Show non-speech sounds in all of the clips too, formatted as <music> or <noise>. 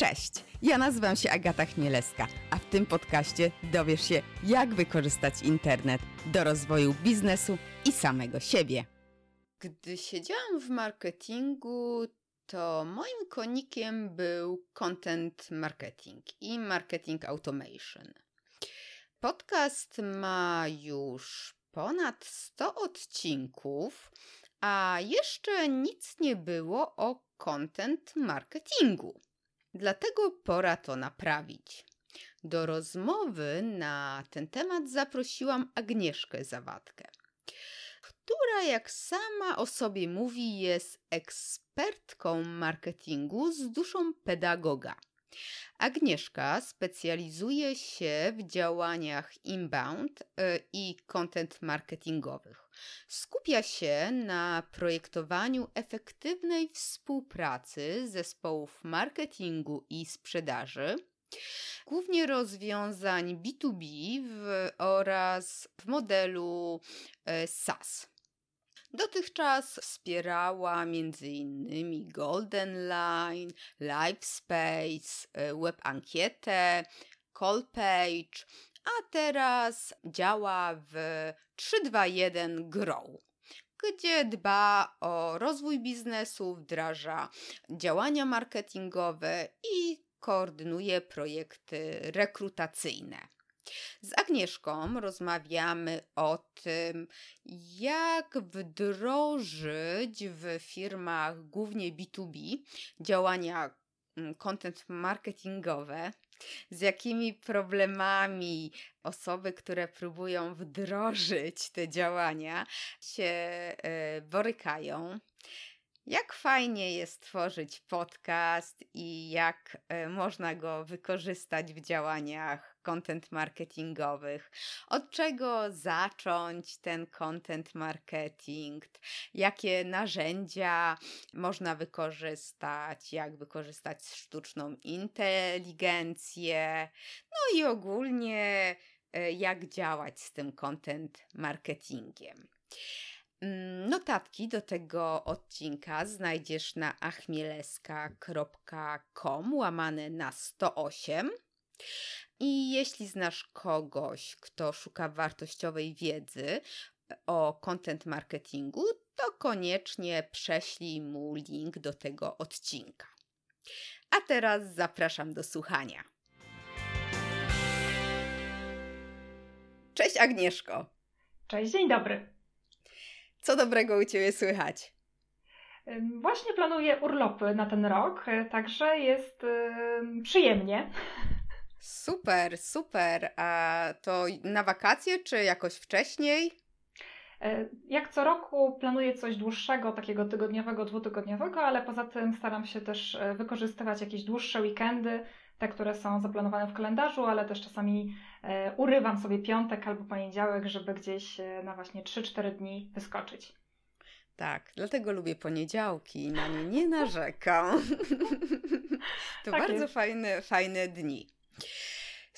Cześć, ja nazywam się Agata Chmielewska, a w tym podcaście dowiesz się, jak wykorzystać internet do rozwoju biznesu i samego siebie. Gdy siedziałam w marketingu, to moim konikiem był content marketing i marketing automation. Podcast ma już ponad 100 odcinków, a jeszcze nic nie było o content marketingu. Dlatego pora to naprawić. Do rozmowy na ten temat zaprosiłam Agnieszkę Zawadkę, która, jak sama o sobie mówi, jest ekspertką marketingu z duszą pedagoga. Agnieszka specjalizuje się w działaniach inbound y, i content marketingowych. Skupia się na projektowaniu efektywnej współpracy zespołów marketingu i sprzedaży, głównie rozwiązań B2B w, oraz w modelu y, SaaS. Dotychczas wspierała m.in. Golden Line, LiveSpace, e, Web Ankietę, Callpage, a teraz działa w 321 Grow gdzie dba o rozwój biznesu, wdraża działania marketingowe i koordynuje projekty rekrutacyjne. Z Agnieszką rozmawiamy o tym, jak wdrożyć w firmach głównie B2B działania mm, content marketingowe, z jakimi problemami osoby, które próbują wdrożyć te działania, się e, borykają. Jak fajnie jest tworzyć podcast i jak e, można go wykorzystać w działaniach content marketingowych. Od czego zacząć ten content marketing? Jakie narzędzia można wykorzystać? Jak wykorzystać sztuczną inteligencję? No i ogólnie e, jak działać z tym content marketingiem. Mm, notatki do tego odcinka znajdziesz na achmieleska.com łamane na 108. I jeśli znasz kogoś, kto szuka wartościowej wiedzy o content marketingu, to koniecznie prześlij mu link do tego odcinka. A teraz zapraszam do słuchania. Cześć Agnieszko. Cześć, dzień dobry. Co dobrego u Ciebie słychać? Właśnie planuję urlopy na ten rok, e, także jest przyjemnie. <laughs> Super, super. A to na wakacje, czy jakoś wcześniej? E, jak co roku planuję coś dłuższego, takiego tygodniowego, dwutygodniowego, ale poza tym staram się też e, wykorzystywać jakieś dłuższe weekendy, te, które są zaplanowane w kalendarzu, ale też czasami e, urywam sobie piątek albo poniedziałek, żeby gdzieś na właśnie 3-4 dni wyskoczyć. Tak, dlatego lubię poniedziałki i na nie nie narzekam. <laughs> to tak bardzo jest. fajne, fajne dni.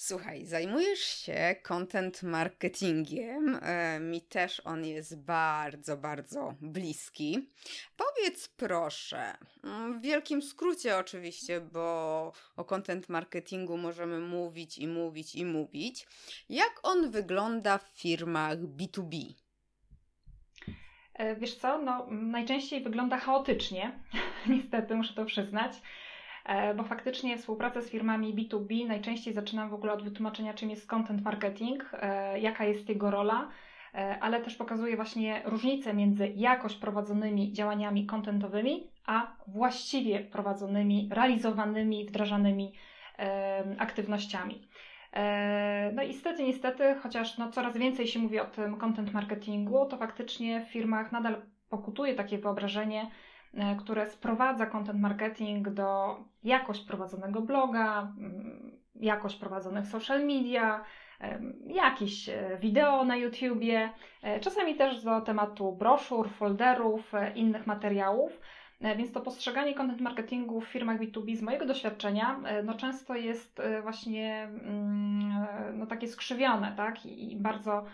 Słuchaj, zajmujesz się content marketingiem. E, mi też on jest bardzo, bardzo bliski. Powiedz proszę, mm, w wielkim skrócie oczywiście, bo o content marketingu możemy mówić i mówić i mówić. Jak on wygląda w firmach B2B? E, wiesz co, no, najczęściej wygląda chaotycznie, <laughs> niestety muszę to przyznać. E, bo faktycznie współpracę z firmami B2B najczęściej zaczynam w ogóle od wytłumaczenia, czym jest content marketing, e, jaka jest jego rola, e, ale też pokazuje właśnie różnicę między jakoś prowadzonymi działaniami contentowymi, a właściwie prowadzonymi, realizowanymi, wdrażanymi aktywnościami. No i niestety, niestety, chociaż no coraz więcej się mówi o tym content marketingu, to faktycznie w firmach nadal pokutuje takie wyobrażenie, które sprowadza content marketing do jakość prowadzonego bloga, mm, jakość prowadzonych social media, jakieś e, wideo na YouTubie, e, czasami też do tematu broszur, folderów, innych materiałów. Więc to postrzeganie content marketingu w firmach B2B z mojego doświadczenia no często jest właśnie mm, no takie skrzywione tak? i bardzo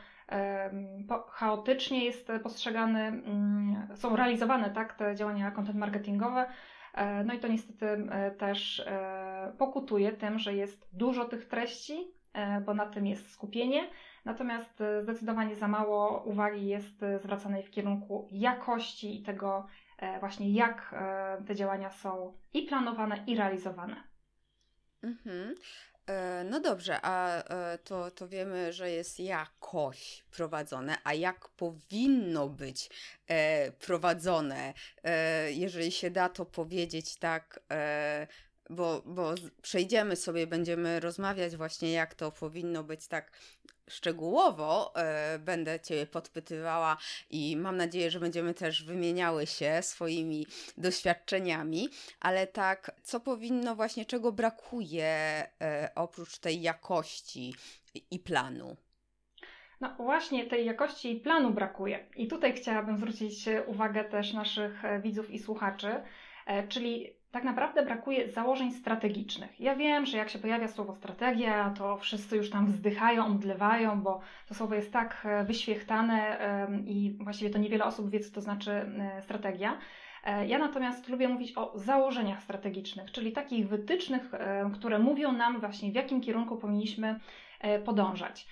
chaotycznie jest postrzegany, mm, są realizowane tak, te działania content marketingowe. E, no i to niestety e, też pokutuje tym, że jest dużo tych treści, bo na tym jest skupienie, natomiast zdecydowanie za mało uwagi jest zwracanej w kierunku jakości i tego właśnie, jak te działania są i planowane, i realizowane. Mhm. E, no dobrze, a e, to, to wiemy, że jest jakoś prowadzone, a jak powinno być e, prowadzone, jeżeli się da to powiedzieć tak, bo, bo przejdziemy sobie, będziemy rozmawiać właśnie, jak to powinno być tak szczegółowo e, będę Cię podpytywała i mam nadzieję, że będziemy też wymieniały się swoimi doświadczeniami, ale tak, co powinno właśnie, czego brakuje e, oprócz tej jakości i planu? No właśnie tej jakości i planu brakuje. I tutaj chciałabym zwrócić uwagę też naszych e, widzów i słuchaczy, e, czyli tak naprawdę brakuje założeń strategicznych. Ja wiem, że jak się pojawia słowo strategia, to wszyscy już tam wzdychają, omdlewają, bo to słowo jest tak e, wyświechtane i właściwie to niewiele osób wie, co to znaczy e, strategia. E, ja natomiast lubię mówić o założeniach strategicznych, czyli takich wytycznych, które mówią nam właśnie w jakim kierunku powinniśmy podążać.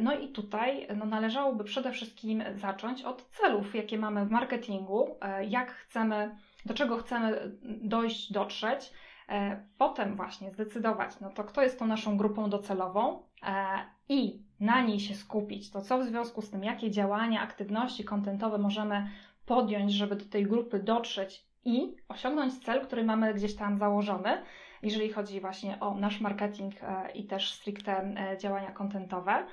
No i tutaj no, należałoby przede wszystkim zacząć od celów, jakie mamy w marketingu, jak chcemy do czego chcemy dojść, dotrzeć, e, potem właśnie zdecydować, no to kto jest tą naszą grupą docelową e, i na niej się skupić, to co w związku z tym, jakie działania, aktywności kontentowe możemy podjąć, żeby do tej grupy dotrzeć i osiągnąć cel, który mamy gdzieś tam założony, jeżeli chodzi właśnie o nasz marketing e, i też stricte działania kontentowe.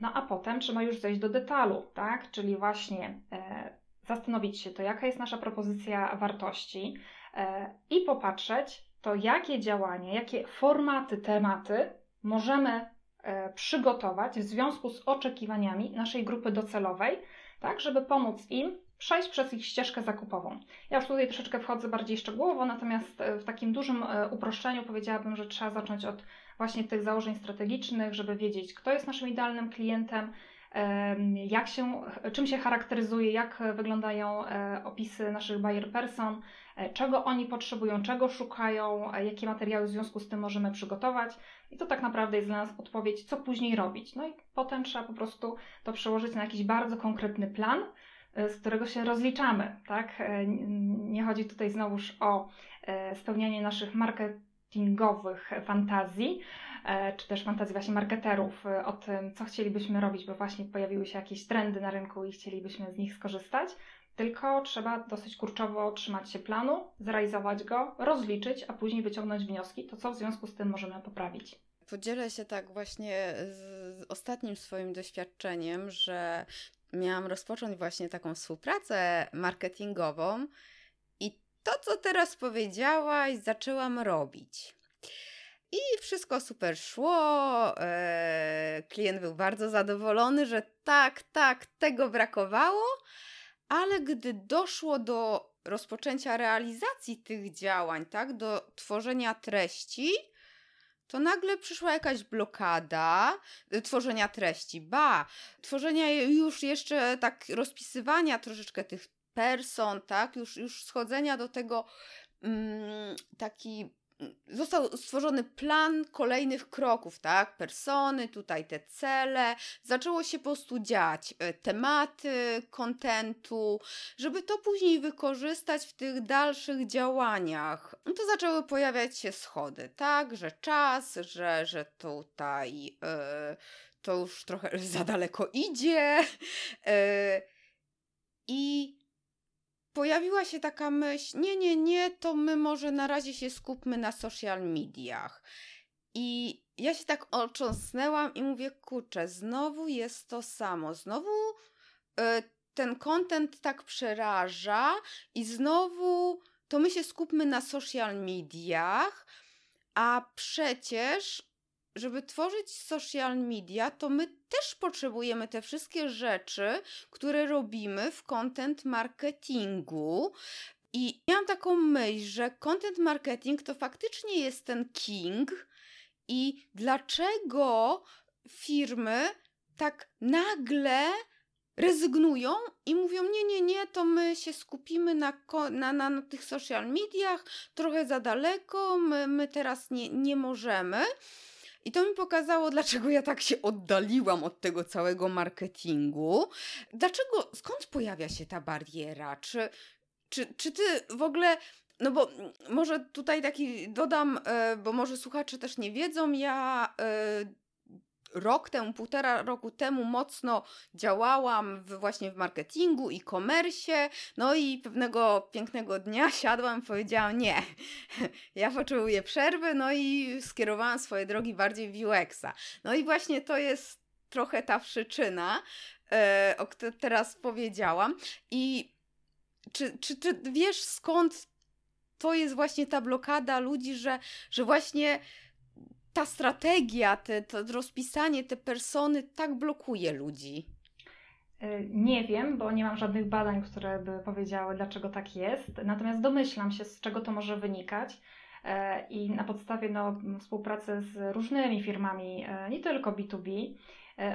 No a potem trzeba już zejść do detalu, tak? Czyli właśnie zastanowić się to, jaka jest nasza propozycja wartości e, i popatrzeć to, jakie działania, jakie formaty, tematy możemy e, przygotować w związku z oczekiwaniami naszej grupy docelowej, tak, żeby pomóc im przejść przez ich ścieżkę zakupową. Ja już tutaj troszeczkę wchodzę bardziej szczegółowo, natomiast e, w takim dużym uproszczeniu powiedziałabym, że trzeba zacząć od właśnie tych założeń strategicznych, żeby wiedzieć, kto jest naszym idealnym klientem, jak się, czym się charakteryzuje, jak wyglądają e, opisy naszych buyer person, e, czego oni potrzebują, czego szukają, e, jakie materiały w związku z tym możemy przygotować. I to tak naprawdę jest dla nas odpowiedź, co później robić. No i potem trzeba po prostu to przełożyć na jakiś bardzo konkretny plan, z którego się rozliczamy. Tak? Nie chodzi tutaj znowuż o spełnianie naszych marketingowych fantazji, E, czy też fantazji właśnie marketerów e, o tym, co chcielibyśmy robić, bo właśnie pojawiły się jakieś trendy na rynku i chcielibyśmy z nich skorzystać. Tylko trzeba dosyć kurczowo trzymać się planu, zrealizować go, rozliczyć, a później wyciągnąć wnioski, to co w związku z tym możemy poprawić. Podzielę się tak właśnie z ostatnim swoim doświadczeniem, że miałam rozpocząć właśnie taką współpracę marketingową i to, co teraz powiedziałaś, zaczęłam robić. I wszystko super szło. E, klient był bardzo zadowolony, że tak, tak, tego brakowało, ale gdy doszło do rozpoczęcia realizacji tych działań, tak, do tworzenia treści, to nagle przyszła jakaś blokada y, tworzenia treści, ba, tworzenia już jeszcze tak rozpisywania troszeczkę tych person, tak, już, już schodzenia do tego mm, taki został stworzony plan kolejnych kroków, tak? Persony, tutaj te cele. Zaczęło się po prostu dziać e, tematy kontentu, żeby to później wykorzystać w tych dalszych działaniach. No to zaczęły pojawiać się schody, tak? Że czas, że, że tutaj yy, to już trochę <laughs> za daleko idzie. Yy, I pojawiła się taka myśl, nie, nie, nie, to my może na razie się skupmy na social mediach. I ja się tak ocząsnęłam i mówię, kurczę, znowu jest to samo, znowu y, ten content tak przeraża i znowu to my się skupmy na social mediach, a przecież żeby tworzyć social media, to my też potrzebujemy te wszystkie rzeczy, które robimy w content marketingu. I miałam taką myśl, że content marketing to faktycznie jest ten king. I dlaczego firmy tak nagle rezygnują i mówią: Nie, nie, nie, to my się skupimy na, na, na, na tych social mediach, trochę za daleko, my, my teraz nie, nie możemy. I to mi pokazało, dlaczego ja tak się oddaliłam od tego całego marketingu. Dlaczego, skąd pojawia się ta bariera? Czy, czy, czy ty w ogóle no bo może tutaj taki dodam, e, bo może słuchacze też nie wiedzą, ja e, rok temu, półtora roku temu mocno działałam w, właśnie w marketingu i komersie, no i pewnego pięknego dnia <laughs> siadłam powiedziałam nie, <laughs> ja potrzebuję przerwy, no i skierowałam swoje drogi bardziej w UX-a. No i właśnie to jest trochę ta przyczyna, e, o której teraz powiedziałam i czy, czy, czy wiesz skąd to jest właśnie ta blokada ludzi, że, że właśnie ta strategia, te, to rozpisanie, te persony tak blokuje ludzi? E, nie wiem, bo nie mam żadnych badań, które by powiedziały, dlaczego tak jest. Natomiast domyślam się, z czego to może wynikać. E, I na podstawie no, współpracy z różnymi firmami, e, nie tylko B2B,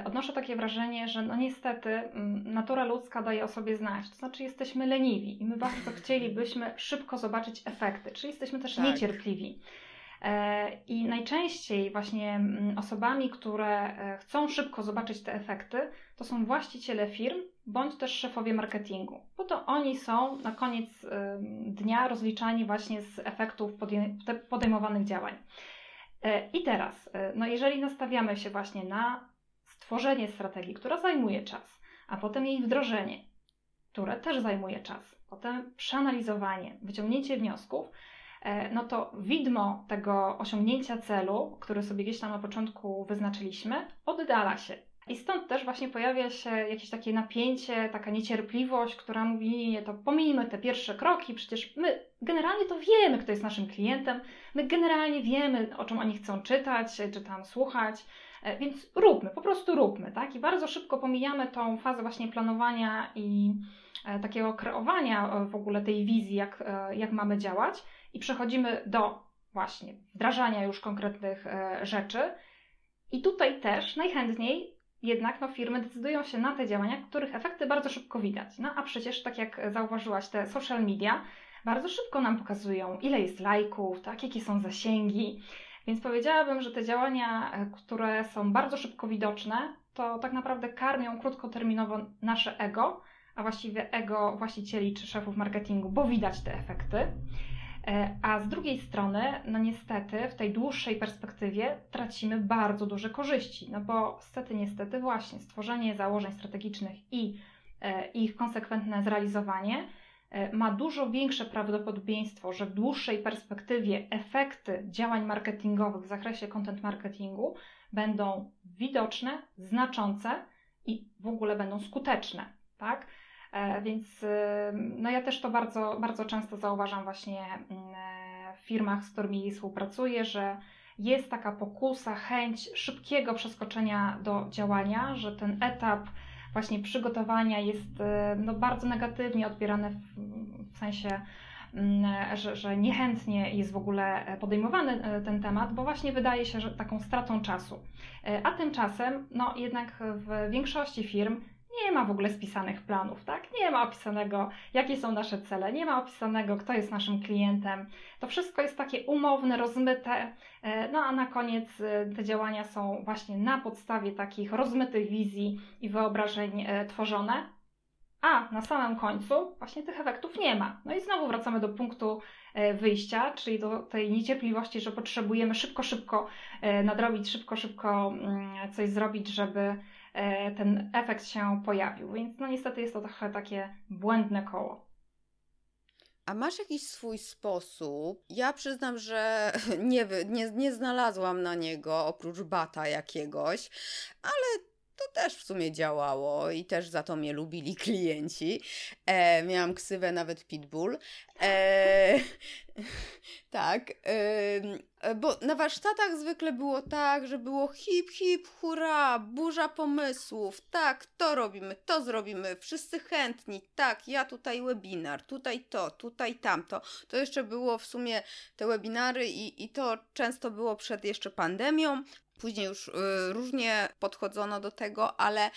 odnoszę takie wrażenie, że no niestety natura ludzka daje o sobie znać. To znaczy jesteśmy leniwi i my bardzo chcielibyśmy szybko zobaczyć efekty, czyli jesteśmy też tak. niecierpliwi. E, I najczęściej właśnie mm, osobami, które e, chcą szybko zobaczyć te efekty, to są właściciele firm bądź też szefowie marketingu, bo to oni są na koniec dnia rozliczani właśnie z efektów podejmowanych działań. E, I teraz, no jeżeli nastawiamy się właśnie na stworzenie strategii, która zajmuje czas, a potem jej wdrożenie, które też zajmuje czas, potem przeanalizowanie, wyciągnięcie wniosków, E, no to widmo tego osiągnięcia celu, który sobie gdzieś tam na początku wyznaczyliśmy, oddala się. I stąd też właśnie pojawia się jakieś takie napięcie, taka niecierpliwość, która mówi, nie, to pomijmy te pierwsze kroki, przecież my generalnie to wiemy, kto jest naszym klientem, my generalnie wiemy, o czym oni chcą czytać, czy tam słuchać, e, więc róbmy, po prostu róbmy, tak? I bardzo szybko pomijamy tą fazę właśnie planowania i e, takiego kreowania w ogóle tej wizji, jak, jak mamy działać i przechodzimy do właśnie wdrażania już konkretnych e, rzeczy. I tutaj też najchętniej jednak no, firmy decydują się na te działania, których efekty bardzo szybko widać. No a przecież, tak jak zauważyłaś, te social media bardzo szybko nam pokazują, ile jest lajków, tak, jakie są zasięgi. Więc powiedziałabym, że te działania, e, które są bardzo szybko widoczne, to tak naprawdę karmią krótkoterminowo nasze ego, a właściwie ego właścicieli czy szefów marketingu, bo widać te efekty. E, a z drugiej strony, no niestety, w tej dłuższej perspektywie tracimy bardzo duże korzyści, no bo niestety, niestety, właśnie stworzenie założeń strategicznych i e, ich konsekwentne zrealizowanie e, ma dużo większe prawdopodobieństwo, że w dłuższej perspektywie efekty działań marketingowych w zakresie content marketingu będą widoczne, znaczące i w ogóle będą skuteczne, tak? E, więc no ja też to bardzo, bardzo często zauważam właśnie mm, e, w firmach, z którymi współpracuję, że jest taka pokusa, chęć szybkiego przeskoczenia do działania, że ten etap właśnie przygotowania jest y, no, bardzo negatywnie odbierany w, w sensie, mm, że, że niechętnie jest w ogóle podejmowany e, ten temat, bo właśnie wydaje się, że taką stratą czasu. A tymczasem, no jednak w większości firm nie ma w ogóle spisanych planów, tak? Nie ma opisanego, jakie są nasze cele, nie ma opisanego, kto jest naszym klientem. To wszystko jest takie umowne, rozmyte, e, no a na koniec e, te działania są właśnie na podstawie takich rozmytych wizji i wyobrażeń e, tworzone, a na samym końcu właśnie tych efektów nie ma. No i znowu wracamy do punktu wyjścia, czyli do tej niecierpliwości, że potrzebujemy szybko, szybko nadrobić, szybko, szybko mm, coś zrobić, żeby ten efekt się pojawił. Więc no niestety jest to trochę takie błędne koło. A masz jakiś swój sposób? Ja przyznam, że <laughs> nie, nie, nie znalazłam na niego oprócz bata jakiegoś, ale to też w sumie działało i też za to mnie lubili <laughs> klienci. E, miałam ksywę nawet Pitbull. E, <laughs> tak, e, bo na warsztatach zwykle było tak, że było hip, hip, hurra, burza pomysłów, tak, to robimy, to zrobimy, wszyscy chętni, tak, ja tutaj webinar, tutaj to, tutaj tamto. To jeszcze było w sumie te webinary i, i to często było przed jeszcze pandemią. Później już y, różnie podchodzono do tego, ale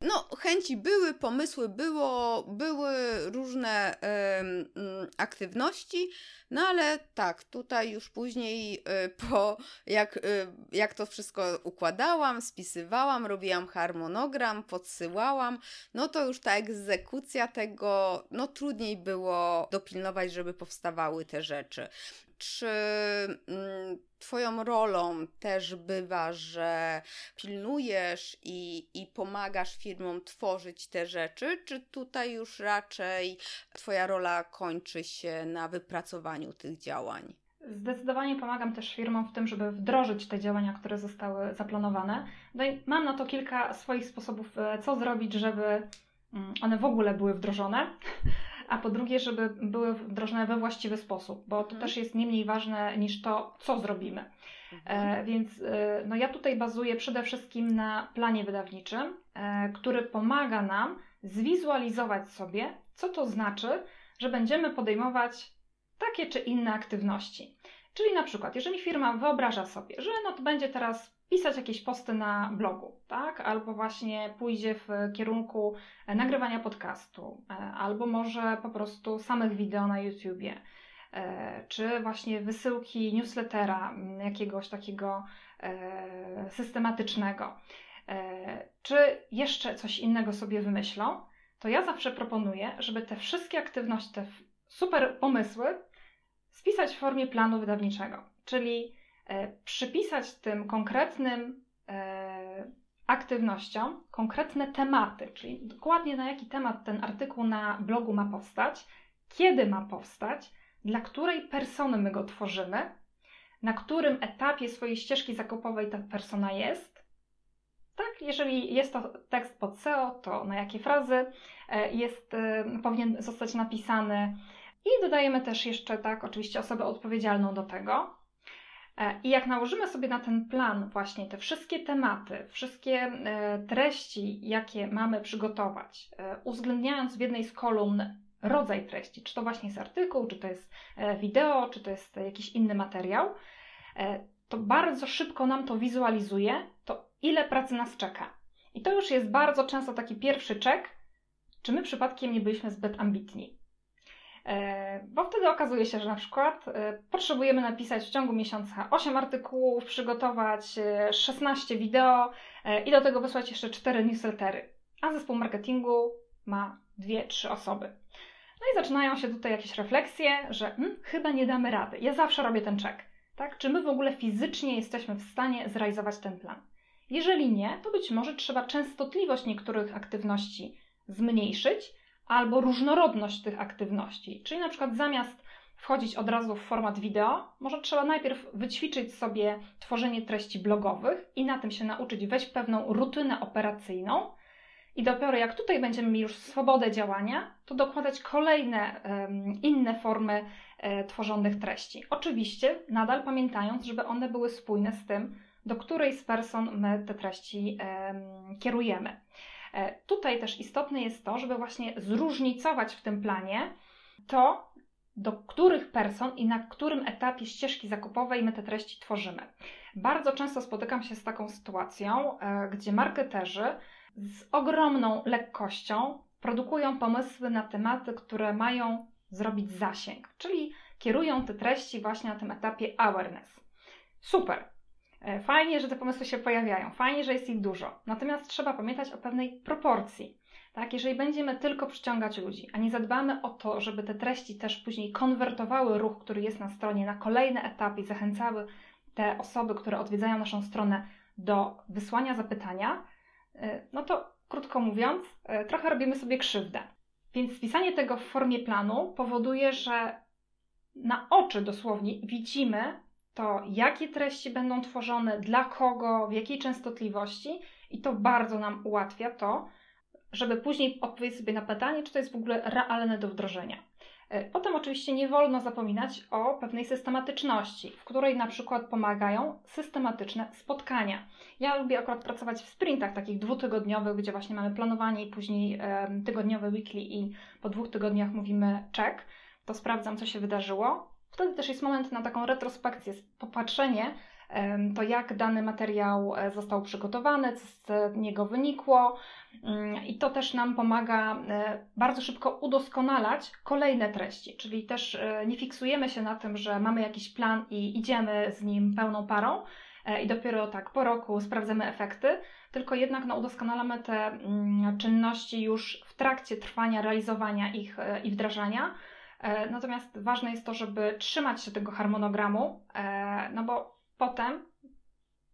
no, chęci były, pomysły było, były różne y, aktywności, no ale tak, tutaj już później y, <laughs> po jak, y, jak to wszystko układałam, spisywałam, robiłam harmonogram, podsyłałam, no to już ta egzekucja tego, no trudniej było dopilnować, żeby powstawały te rzeczy. Czy mm, Twoją rolą też bywa, że pilnujesz i, i pomagasz firmom tworzyć te rzeczy, czy tutaj już raczej Twoja rola kończy się na wypracowaniu tych działań? Zdecydowanie pomagam też firmom w tym, żeby wdrożyć te działania, które zostały zaplanowane. No i mam na to kilka swoich sposobów, e, co zrobić, żeby mm, one w ogóle były wdrożone <laughs> a po drugie, żeby były wdrożone we właściwy sposób, bo to mhm. też jest nie mniej ważne niż to, co zrobimy. Mhm. E, więc e, no ja tutaj bazuję przede wszystkim na planie wydawniczym, e, który pomaga nam zwizualizować sobie, co to znaczy, że będziemy podejmować takie czy inne aktywności. Czyli na przykład, jeżeli firma wyobraża sobie, że no to będzie teraz pisać jakieś posty na blogu, tak? Albo właśnie pójdzie w kierunku e, nagrywania podcastu, e, albo może po prostu samych wideo na YouTubie, e, czy właśnie wysyłki newslettera jakiegoś takiego systematycznego, czy jeszcze coś innego sobie wymyślą, to ja zawsze proponuję, żeby te wszystkie aktywności, te super pomysły spisać w formie planu wydawniczego. Czyli przypisać tym konkretnym e, aktywnościom konkretne tematy, czyli dokładnie na jaki temat ten artykuł na blogu ma powstać, kiedy ma powstać, dla której persony my go tworzymy, na którym etapie swojej ścieżki zakupowej ta persona jest. Tak, jeżeli jest to tekst pod SEO, to na jakie frazy e, jest, powinien zostać napisany. I dodajemy też jeszcze, tak, oczywiście osobę odpowiedzialną do tego. E, I jak nałożymy sobie na ten plan właśnie te wszystkie tematy, wszystkie e, treści, jakie mamy przygotować, e, uwzględniając w jednej z kolumn rodzaj treści, czy to właśnie jest artykuł, czy to jest wideo, czy to jest jakiś inny materiał, to bardzo szybko nam to wizualizuje, to ile pracy nas czeka. I to już jest bardzo często taki pierwszy czek, czy my przypadkiem nie byliśmy zbyt ambitni. E, bo wtedy okazuje się, że na przykład e, potrzebujemy napisać w ciągu miesiąca 8 artykułów, przygotować 16 e, wideo i do tego wysłać jeszcze 4 newslettery. A zespół marketingu ma 2-3 osoby. No i zaczynają się tutaj jakieś refleksje, że hmm, chyba nie damy rady. Ja zawsze robię ten czek. Tak? Czy my w ogóle fizycznie jesteśmy w stanie zrealizować ten plan? Jeżeli nie, to być może trzeba częstotliwość niektórych aktywności zmniejszyć, albo różnorodność tych aktywności. Czyli na przykład zamiast wchodzić od razu w format wideo, może trzeba najpierw wyćwiczyć sobie tworzenie treści blogowych i na tym się nauczyć, wejść w pewną rutynę operacyjną. I dopiero jak tutaj będziemy mieli już swobodę działania, to dokładać kolejne inne formy e, tworzonych treści. Oczywiście nadal pamiętając, żeby one były spójne z tym, do której z person my te treści kierujemy. E, tutaj też istotne jest to, żeby właśnie zróżnicować w tym planie to, do których person i na którym etapie ścieżki zakupowej my te treści tworzymy. Bardzo często spotykam się z taką sytuacją, e, gdzie marketerzy z ogromną lekkością produkują pomysły na tematy, które mają zrobić zasięg, czyli kierują te treści właśnie na tym etapie awareness. Super, fajnie, że te pomysły się pojawiają, fajnie, że jest ich dużo. Natomiast trzeba pamiętać o pewnej proporcji. Tak, jeżeli będziemy tylko przyciągać ludzi, a nie zadbamy o to, żeby te treści też później konwertowały ruch, który jest na stronie, na kolejne etapy i zachęcały te osoby, które odwiedzają naszą stronę do wysłania zapytania, e, no to krótko mówiąc, e, trochę robimy sobie krzywdę. Więc spisanie tego w formie planu powoduje, że na oczy dosłownie widzimy, to jakie treści będą tworzone, dla kogo, w jakiej częstotliwości, i to bardzo nam ułatwia to, żeby później odpowiedzieć sobie na pytanie, czy to jest w ogóle realne do wdrożenia. E, potem oczywiście nie wolno zapominać o pewnej systematyczności, w której na przykład pomagają systematyczne spotkania. Ja lubię akurat pracować w sprintach takich dwutygodniowych, gdzie właśnie mamy planowanie i później tygodniowe weekly i po dwóch tygodniach mówimy check. To sprawdzam, co się wydarzyło, Wtedy też jest moment na taką retrospekcję, popatrzenie, to jak dany materiał e, został przygotowany, co z niego wynikło. Mm, I to też nam pomaga e, bardzo szybko udoskonalać kolejne treści, czyli też e, nie fiksujemy się na tym, że mamy jakiś plan i idziemy z nim pełną parą i dopiero tak po roku sprawdzamy efekty, tylko jednak no, udoskonalamy te mm, czynności już w trakcie trwania, realizowania ich i wdrażania. Natomiast ważne jest to, żeby trzymać się tego harmonogramu, no bo potem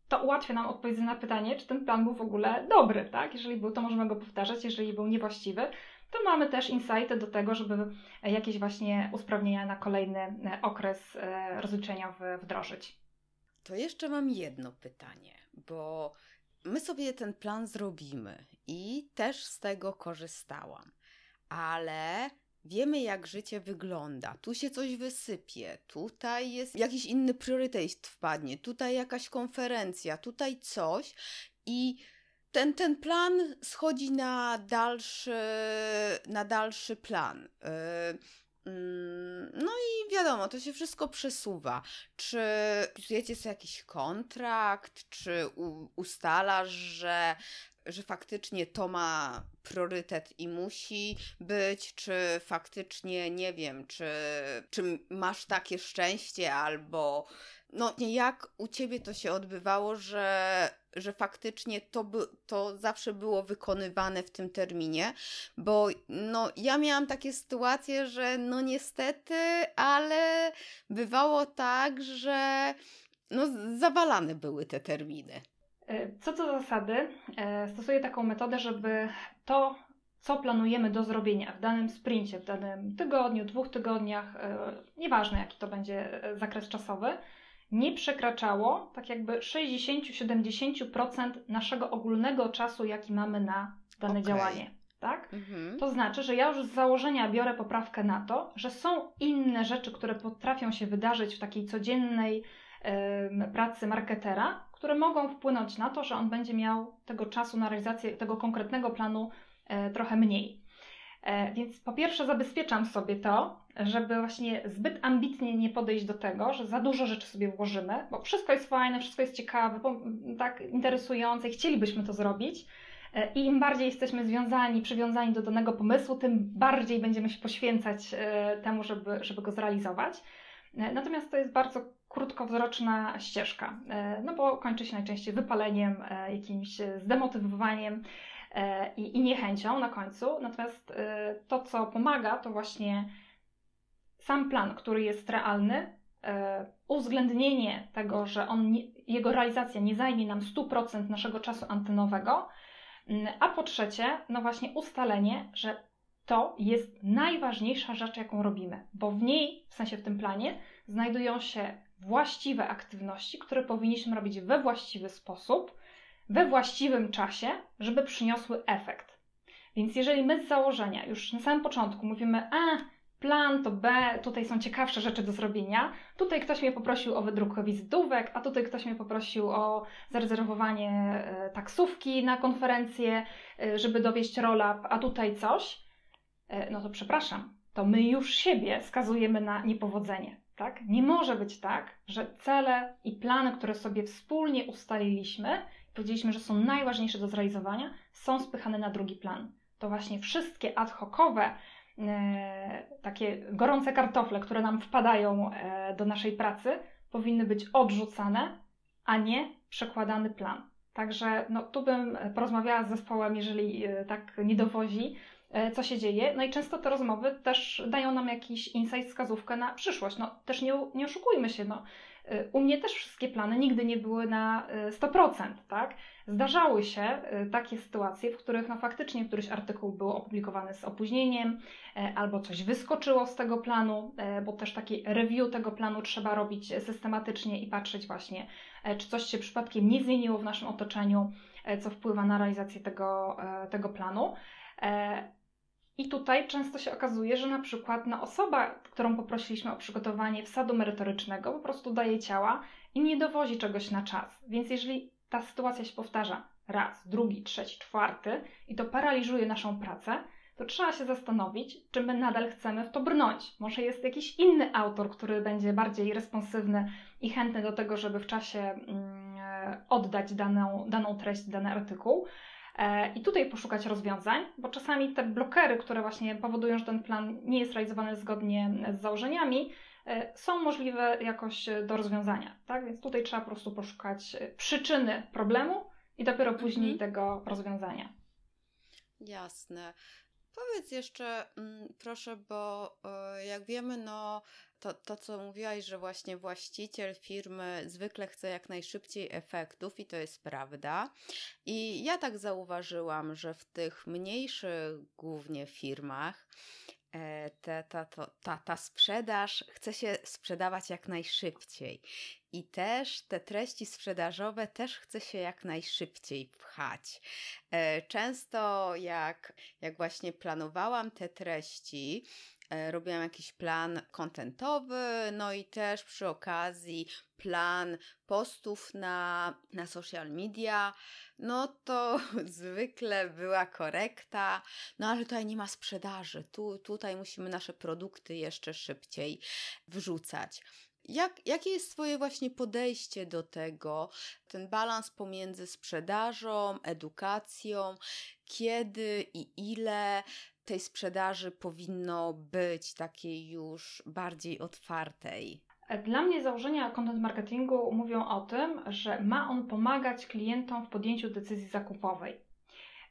to ułatwia nam odpowiedź na pytanie, czy ten plan był w ogóle dobry, tak? Jeżeli był, to możemy go powtarzać, jeżeli był niewłaściwy, to mamy też insighty do tego, żeby jakieś właśnie usprawnienia na kolejny e, okres e, rozliczeniowy wdrożyć. To jeszcze mam jedno pytanie, bo my sobie ten plan zrobimy i też z tego korzystałam, ale Wiemy, jak życie wygląda. Tu się coś wysypie, tutaj jest jakiś inny priorytet wpadnie, tutaj jakaś konferencja, tutaj coś i ten, ten plan schodzi na dalszy, na dalszy plan. Yy, no i wiadomo, to się wszystko przesuwa. Czy pisujecie sobie jakiś kontrakt, czy ustalasz, że że faktycznie to ma priorytet i musi być, czy faktycznie nie wiem, czy, czy masz takie szczęście, albo no jak u ciebie to się odbywało, że, że faktycznie to, by, to zawsze było wykonywane w tym terminie, bo no ja miałam takie sytuacje, że no niestety, ale bywało tak, że no zawalane były te terminy. E, co do zasady, e, stosuję taką metodę, żeby to, co planujemy do zrobienia w danym sprincie, w danym tygodniu, dwóch tygodniach, e, nieważne jaki to będzie zakres czasowy, nie przekraczało tak jakby 60-70% naszego ogólnego czasu, jaki mamy na dane okay. działanie. Tak? Mhm. To znaczy, że ja już z założenia biorę poprawkę na to, że są inne rzeczy, które potrafią się wydarzyć w takiej codziennej pracy marketera, które mogą wpłynąć na to, że on będzie miał tego czasu na realizację tego konkretnego planu e, trochę mniej. E, więc po pierwsze zabezpieczam sobie to, żeby właśnie zbyt ambitnie nie podejść do tego, że za dużo rzeczy sobie włożymy, bo wszystko jest fajne, wszystko jest ciekawe, tak interesujące i chcielibyśmy to zrobić. E, I im bardziej jesteśmy związani, przywiązani do danego pomysłu, tym bardziej będziemy się poświęcać temu, żeby, żeby go zrealizować. Natomiast to jest bardzo krótkowzroczna ścieżka, e, no bo kończy się najczęściej wypaleniem, e, jakimś zdemotywowaniem e, i, niechęcią na końcu. Natomiast to, co pomaga, to właśnie sam plan, który jest realny, uwzględnienie tego, że on jego realizacja nie zajmie nam 100% naszego czasu antenowego, mm, a po trzecie, no właśnie ustalenie, że to jest najważniejsza rzecz, jaką robimy, bo w niej, w sensie w tym planie, znajdują się właściwe aktywności, które powinniśmy robić we właściwy sposób, we właściwym czasie, żeby przyniosły efekt. Więc jeżeli my z założenia już na samym początku mówimy, a plan to B, tutaj są ciekawsze rzeczy do zrobienia, tutaj ktoś mnie poprosił o wydruk wizytówek, a tutaj ktoś mnie poprosił o zarezerwowanie e, taksówki na konferencję, e, żeby dowieść roll-up, a tutaj coś, e, no to przepraszam, to my już siebie skazujemy na niepowodzenie. Tak? Nie może być tak, że cele i plany, które sobie wspólnie ustaliliśmy, powiedzieliśmy, że są najważniejsze do zrealizowania, są spychane na drugi plan. To właśnie wszystkie ad hocowe, e, takie gorące kartofle, które nam wpadają e, do naszej pracy, powinny być odrzucane, a nie przekładany plan. Także no, tu bym porozmawiała z zespołem, jeżeli e, tak nie dowozi, E, co się dzieje. No i często te rozmowy też dają nam jakiś insight, wskazówkę na przyszłość. No też nie, nie oszukujmy się, no. E, u mnie też wszystkie plany nigdy nie były na 100%, e, tak? Zdarzały się takie sytuacje, w których no faktycznie któryś artykuł był opublikowany z opóźnieniem, albo coś wyskoczyło z tego planu, bo też taki review tego planu trzeba robić systematycznie i patrzeć właśnie, czy coś się przypadkiem nie zmieniło w naszym otoczeniu, co wpływa na realizację tego, tego planu. I tutaj często się okazuje, że na przykład na osoba, którą poprosiliśmy o przygotowanie wsadu merytorycznego, po prostu daje ciała i nie dowozi czegoś na czas. Więc jeżeli ta sytuacja się powtarza raz, drugi, trzeci, czwarty i to paraliżuje naszą pracę, to trzeba się zastanowić, czy my nadal chcemy w to brnąć. Może jest jakiś inny autor, który będzie bardziej responsywny i chętny do tego, żeby w czasie mm, e, oddać daną, daną treść, dany artykuł. E, I tutaj poszukać rozwiązań, bo czasami te blokery, które właśnie powodują, że ten plan nie jest realizowany zgodnie z założeniami, e, są możliwe jakoś do rozwiązania. Tak? Więc tutaj trzeba po prostu poszukać przyczyny problemu i dopiero później mhm. tego rozwiązania. Jasne. Powiedz jeszcze, mm, proszę, bo e, jak wiemy, no to, to, co mówiłaś, że właśnie właściciel firmy zwykle chce jak najszybciej efektów, i to jest prawda. I ja tak zauważyłam, że w tych mniejszych głównie firmach e, ta, to, ta, ta sprzedaż chce się sprzedawać jak najszybciej. I też te treści sprzedażowe też chce się jak najszybciej pchać. E, często jak, jak właśnie planowałam te treści, robiłam jakiś plan kontentowy, no i też przy okazji plan postów na, na social media, no to <laughs> zwykle była korekta, no ale tutaj nie ma sprzedaży, tu, tutaj musimy nasze produkty jeszcze szybciej wrzucać. Jak, jakie jest Twoje właśnie podejście do tego, ten balans pomiędzy sprzedażą, edukacją, kiedy i ile tej sprzedaży powinno być takiej już bardziej otwartej? Dla mnie założenia content marketingu mówią o tym, że ma on pomagać klientom w podjęciu decyzji zakupowej.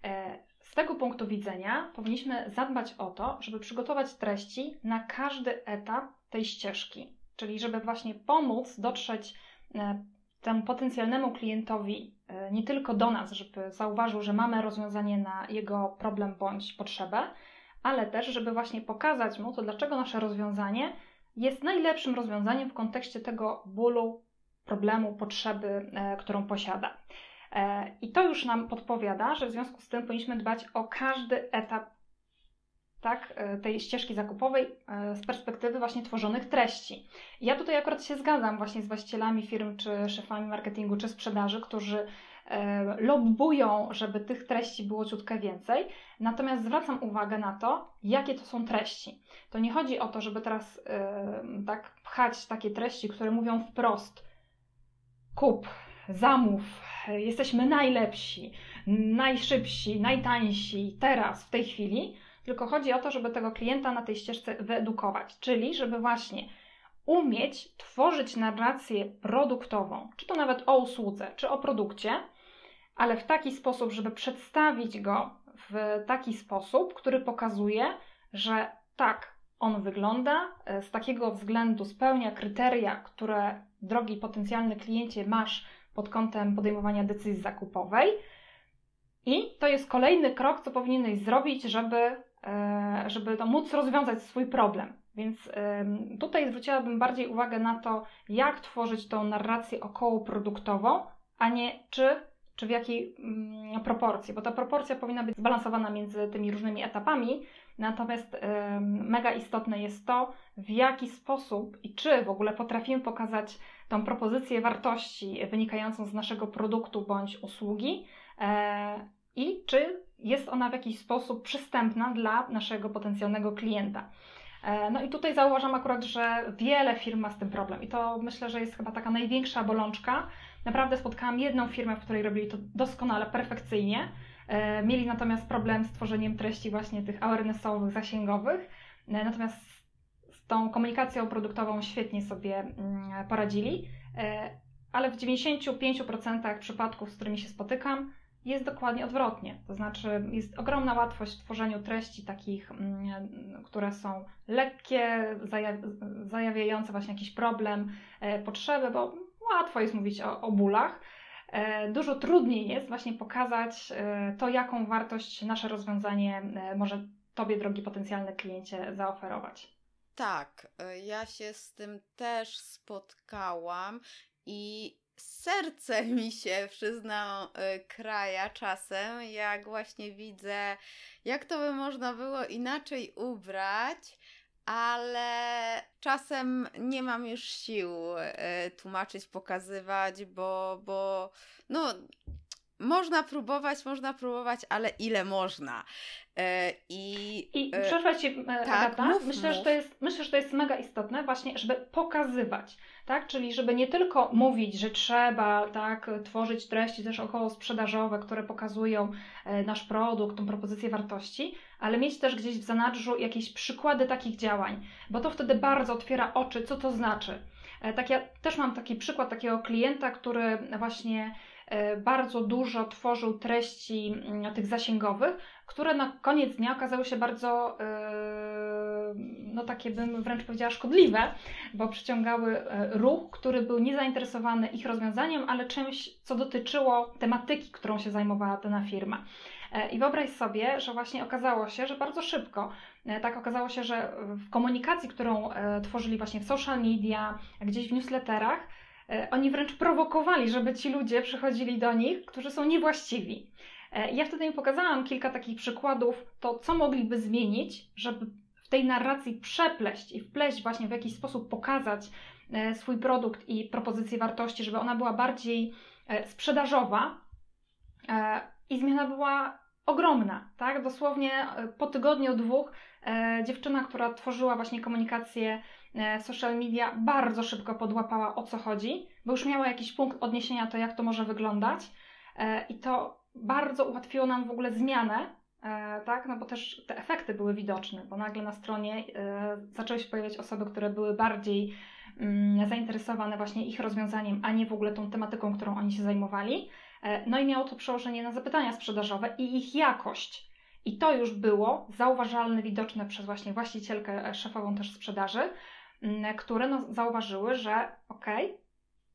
E, z tego punktu widzenia powinniśmy zadbać o to, żeby przygotować treści na każdy etap tej ścieżki czyli żeby właśnie pomóc dotrzeć e, temu potencjalnemu klientowi e, nie tylko do nas, żeby zauważył, że mamy rozwiązanie na jego problem bądź potrzebę, ale też, żeby właśnie pokazać mu to, dlaczego nasze rozwiązanie jest najlepszym rozwiązaniem w kontekście tego bólu, problemu, potrzeby, e, którą posiada. I to już nam podpowiada, że w związku z tym powinniśmy dbać o każdy etap tak, e, tej ścieżki zakupowej e, z perspektywy właśnie tworzonych treści. Ja tutaj akurat się zgadzam właśnie z właścicielami firm, czy szefami marketingu, czy sprzedaży, którzy e, lobbują, żeby tych treści było ciutkę więcej. Natomiast zwracam uwagę na to, jakie to są treści. To nie chodzi o to, żeby teraz tak pchać takie treści, które mówią wprost: kup, zamów, jesteśmy najlepsi, najszybsi, najtańsi teraz, w tej chwili tylko chodzi o to, żeby tego klienta na tej ścieżce wyedukować, czyli żeby właśnie umieć tworzyć narrację produktową, czy to nawet o usłudze, czy o produkcie, ale w taki sposób, żeby przedstawić go w taki sposób, który pokazuje, że tak, on wygląda, e, z takiego względu spełnia kryteria, które drogi potencjalny kliencie masz pod kątem podejmowania decyzji zakupowej. I to jest kolejny krok, co powinieneś zrobić, żeby żeby to móc rozwiązać swój problem. Więc tutaj zwróciłabym bardziej uwagę na to, jak tworzyć tą narrację okołoproduktową, a nie czy, czy w jakiej mm, proporcji, bo ta proporcja powinna być zbalansowana między tymi różnymi etapami. Natomiast mega istotne jest to, w jaki sposób i czy w ogóle potrafimy pokazać tą propozycję wartości wynikającą z naszego produktu bądź usługi e, i czy jest ona w jakiś sposób przystępna dla naszego potencjalnego klienta. E, no i tutaj zauważam akurat, że wiele firm ma z tym problem i to myślę, że jest chyba taka największa bolączka. Naprawdę spotkałam jedną firmę, w której robili to doskonale, perfekcyjnie. E, mieli natomiast problem z tworzeniem treści właśnie tych awarenessowych, zasięgowych. E, natomiast z tą komunikacją produktową świetnie sobie mm, poradzili. Ale w 95% przypadków, z którymi się spotykam, jest dokładnie odwrotnie. To znaczy, jest ogromna łatwość w tworzeniu treści takich, mm, które są lekkie, zajawiające właśnie jakiś problem, e, potrzeby, bo łatwo jest mówić o, o bólach. E, dużo trudniej jest właśnie pokazać e, to, jaką wartość nasze rozwiązanie może Tobie, drogi potencjalny kliencie, zaoferować. Tak, ja się z tym też spotkałam i serce <laughs> mi się, przyznam, y, kraja czasem, jak właśnie widzę, jak to by można było inaczej ubrać, ale czasem nie mam już sił y, tłumaczyć, pokazywać, bo, bo no można próbować, można próbować, ale ile można. E, I, I e, przerwę Ci, e, tak, mów, myślę, mów. Że to jest, myślę, że to jest mega istotne właśnie, żeby pokazywać, tak? Czyli żeby nie tylko mówić, że trzeba tak, tworzyć treści też około sprzedażowe, które pokazują nasz produkt, tą propozycję wartości, ale mieć też gdzieś w zanadrzu jakieś przykłady takich działań, bo to wtedy bardzo otwiera oczy, co to znaczy. Tak ja też mam taki przykład takiego klienta, który właśnie bardzo dużo tworzył treści mm, tych zasięgowych, które na koniec dnia okazały się bardzo, yy, no takie bym wręcz powiedziała szkodliwe, bo przyciągały e, ruch, który był niezainteresowany ich rozwiązaniem, ale czymś, co dotyczyło tematyki, którą się zajmowała dana firma. E, I wyobraź sobie, że właśnie okazało się, że bardzo szybko, e, tak okazało się, że w komunikacji, którą tworzyli właśnie w social media, gdzieś w newsletterach, oni wręcz prowokowali, żeby ci ludzie przychodzili do nich, którzy są niewłaściwi. E, ja wtedy im pokazałam kilka takich przykładów, to co mogliby zmienić, żeby w tej narracji przepleść i wpleść właśnie w jakiś sposób pokazać e, swój produkt i propozycję wartości, żeby ona była bardziej e, sprzedażowa i zmiana była ogromna, tak? Dosłownie po tygodniu, dwóch dziewczyna, która tworzyła właśnie komunikację social media, bardzo szybko podłapała o co chodzi, bo już miała jakiś punkt odniesienia to, jak to może wyglądać i to bardzo ułatwiło nam w ogóle zmianę, e, tak, no bo też te efekty były widoczne, bo nagle na stronie e, zaczęły się pojawiać osoby, które były bardziej mm, zainteresowane właśnie ich rozwiązaniem, a nie w ogóle tą tematyką, którą oni się zajmowali. E, no i miało to przełożenie na zapytania sprzedażowe i ich jakość. I to już było zauważalne, widoczne przez właśnie właścicielkę, szefową też sprzedaży, które no, zauważyły, że okej, okay,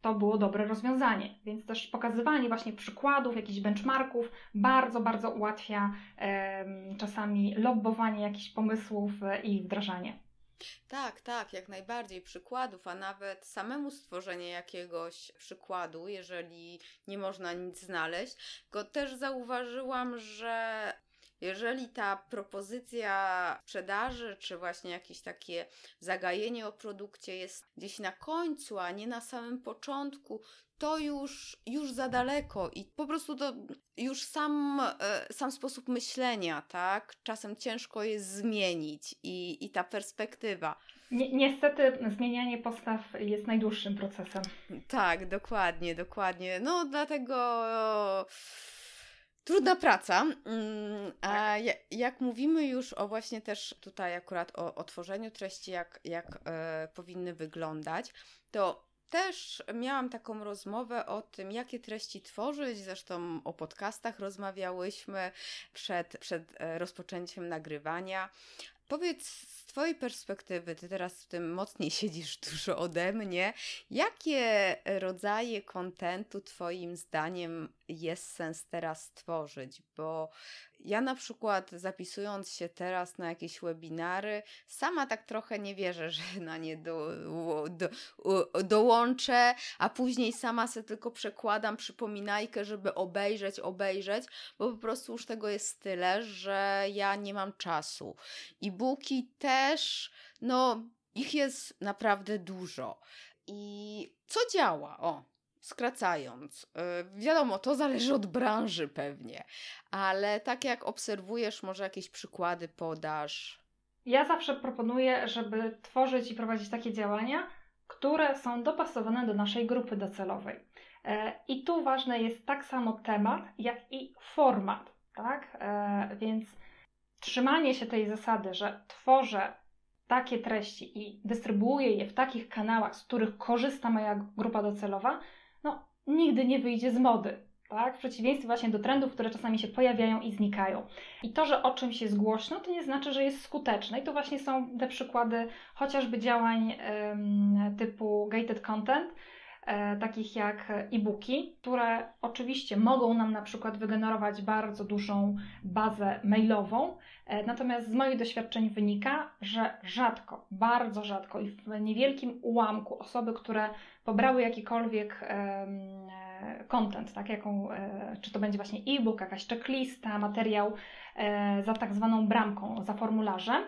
to było dobre rozwiązanie. Więc też pokazywanie właśnie przykładów, jakichś benchmarków bardzo, bardzo ułatwia czasami lobbowanie jakichś pomysłów e, i ich wdrażanie. Tak, tak, jak najbardziej przykładów, a nawet samemu stworzenie jakiegoś przykładu, jeżeli nie można nic znaleźć. Tylko też zauważyłam, że jeżeli ta propozycja sprzedaży, czy właśnie jakieś takie zagajenie o produkcie jest gdzieś na końcu, a nie na samym początku, to już, już za daleko i po prostu to już sam, e, sam sposób myślenia, tak? Czasem ciężko jest zmienić i, i ta perspektywa. Ni niestety zmienianie postaw jest najdłuższym procesem. Tak, dokładnie, dokładnie. No dlatego Trudna praca. Mm, a tak. jak mówimy już o właśnie też tutaj akurat o, o tworzeniu treści, jak, jak e, powinny wyglądać, to też miałam taką rozmowę o tym, jakie treści tworzyć. Zresztą o podcastach rozmawiałyśmy przed, przed e, rozpoczęciem nagrywania. Powiedz Twojej perspektywy, Ty teraz w tym mocniej <laughs> siedzisz dużo ode mnie, jakie rodzaje kontentu Twoim zdaniem jest sens teraz tworzyć? Bo ja na przykład zapisując się teraz na jakieś webinary, sama tak trochę nie wierzę, <laughs> że na nie do, do, dołączę, a później sama sobie tylko przekładam przypominajkę, żeby obejrzeć, obejrzeć, bo po prostu już tego jest tyle, że ja nie mam czasu. I booki też, no ich jest naprawdę dużo. I co działa? O, skracając, yy, wiadomo, to zależy od branży pewnie, ale tak jak obserwujesz, może jakieś przykłady podasz? Ja zawsze proponuję, żeby tworzyć i prowadzić takie działania, które są dopasowane do naszej grupy docelowej. E, I tu ważny jest tak samo temat, jak i format, tak? E, więc trzymanie się tej zasady, że tworzę takie treści i dystrybuuję je w takich kanałach, z których korzysta moja grupa docelowa, nigdy nie wyjdzie z mody. Tak? W przeciwieństwie właśnie do trendów, które czasami się pojawiają i znikają. I to, że o czymś jest głośno, to nie znaczy, że jest skuteczne. I to właśnie są te przykłady chociażby działań ym, typu gated content, takich jak e-booki, które oczywiście mogą nam na przykład wygenerować bardzo dużą bazę mailową, e, natomiast z moich doświadczeń wynika, że rzadko, bardzo rzadko i w niewielkim ułamku osoby, które pobrały jakikolwiek content, tak, jaką, e, czy to będzie właśnie e-book, jakaś checklista, materiał e, za tak zwaną bramką, za formularzem,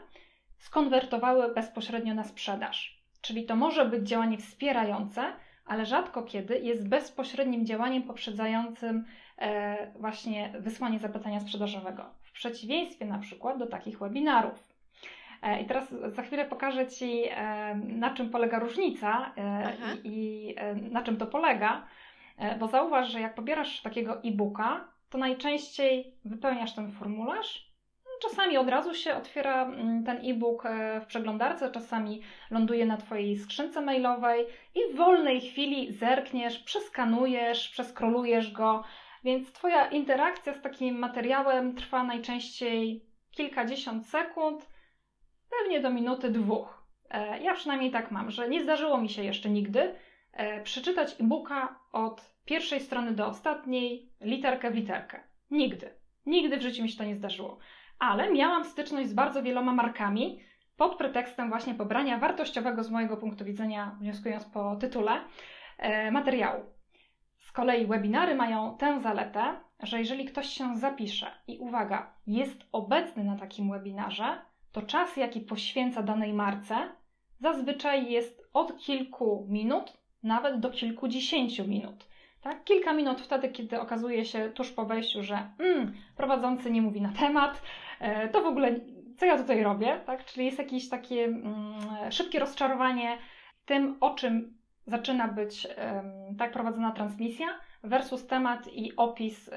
skonwertowały bezpośrednio na sprzedaż. Czyli to może być działanie wspierające, ale rzadko kiedy jest bezpośrednim działaniem poprzedzającym e, właśnie wysłanie zapytania sprzedażowego. W przeciwieństwie na przykład do takich webinarów. E, I teraz za chwilę pokażę Ci, e, na czym polega różnica i na czym to polega, bo zauważ, że jak pobierasz takiego e-booka, to najczęściej wypełniasz ten formularz. Czasami od razu się otwiera mm, ten e-book w przeglądarce, czasami ląduje na Twojej skrzynce mailowej i w wolnej chwili zerkniesz, przeskanujesz, przeskrolujesz go, więc Twoja interakcja z takim materiałem trwa najczęściej kilkadziesiąt sekund, pewnie do minuty dwóch. E, ja przynajmniej tak mam, że nie zdarzyło mi się jeszcze nigdy e, przeczytać e-booka od pierwszej strony do ostatniej, literkę w literkę. Nigdy. Nigdy w życiu mi się to nie zdarzyło. Ale miałam styczność z bardzo wieloma markami pod pretekstem właśnie pobrania wartościowego z mojego punktu widzenia, wnioskując po tytule, e, materiału. Z kolei webinary mają tę zaletę, że jeżeli ktoś się zapisze i uwaga, jest obecny na takim webinarze, to czas, jaki poświęca danej marce, zazwyczaj jest od kilku minut nawet do kilkudziesięciu minut. Tak? Kilka minut wtedy, kiedy okazuje się tuż po wejściu, że mm, prowadzący nie mówi na temat, e, to w ogóle co ja tutaj robię, tak? Czyli jest jakieś takie mm, szybkie rozczarowanie tym, o czym zaczyna być tak prowadzona transmisja versus temat i opis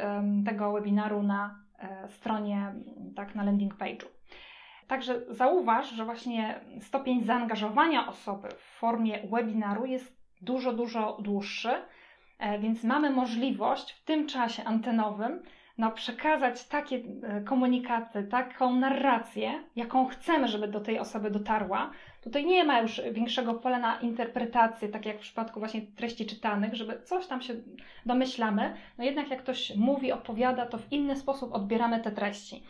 tego webinaru na e, stronie, tak na landing page'u. Także zauważ, że właśnie stopień zaangażowania osoby w formie webinaru jest dużo, dużo dłuższy, więc mamy możliwość w tym czasie antenowym no, przekazać takie e, komunikaty, taką narrację, jaką chcemy, żeby do tej osoby dotarła. Tutaj nie ma już większego pola na interpretację, tak jak w przypadku właśnie treści czytanych, żeby coś tam się domyślamy. No jednak jak ktoś mówi, opowiada, to w inny sposób odbieramy te treści.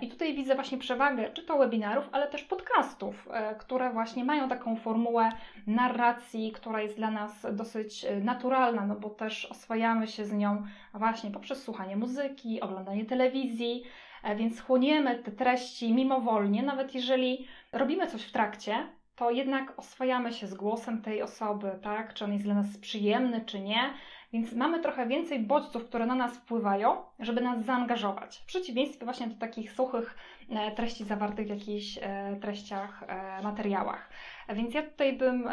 I tutaj widzę właśnie przewagę czy to webinarów, ale też podcastów, e, które właśnie mają taką formułę narracji, która jest dla nas dosyć e, naturalna, no bo też oswajamy się z nią właśnie poprzez słuchanie muzyki, oglądanie telewizji, e, więc chłoniemy te treści mimowolnie, nawet jeżeli robimy coś w trakcie, to jednak oswajamy się z głosem tej osoby, tak? Czy on jest dla nas przyjemny, czy nie. Więc mamy trochę więcej bodźców, które na nas wpływają, żeby nas zaangażować. W przeciwieństwie właśnie do takich suchych e, treści zawartych w jakichś e, treściach, e, materiałach. Więc ja tutaj bym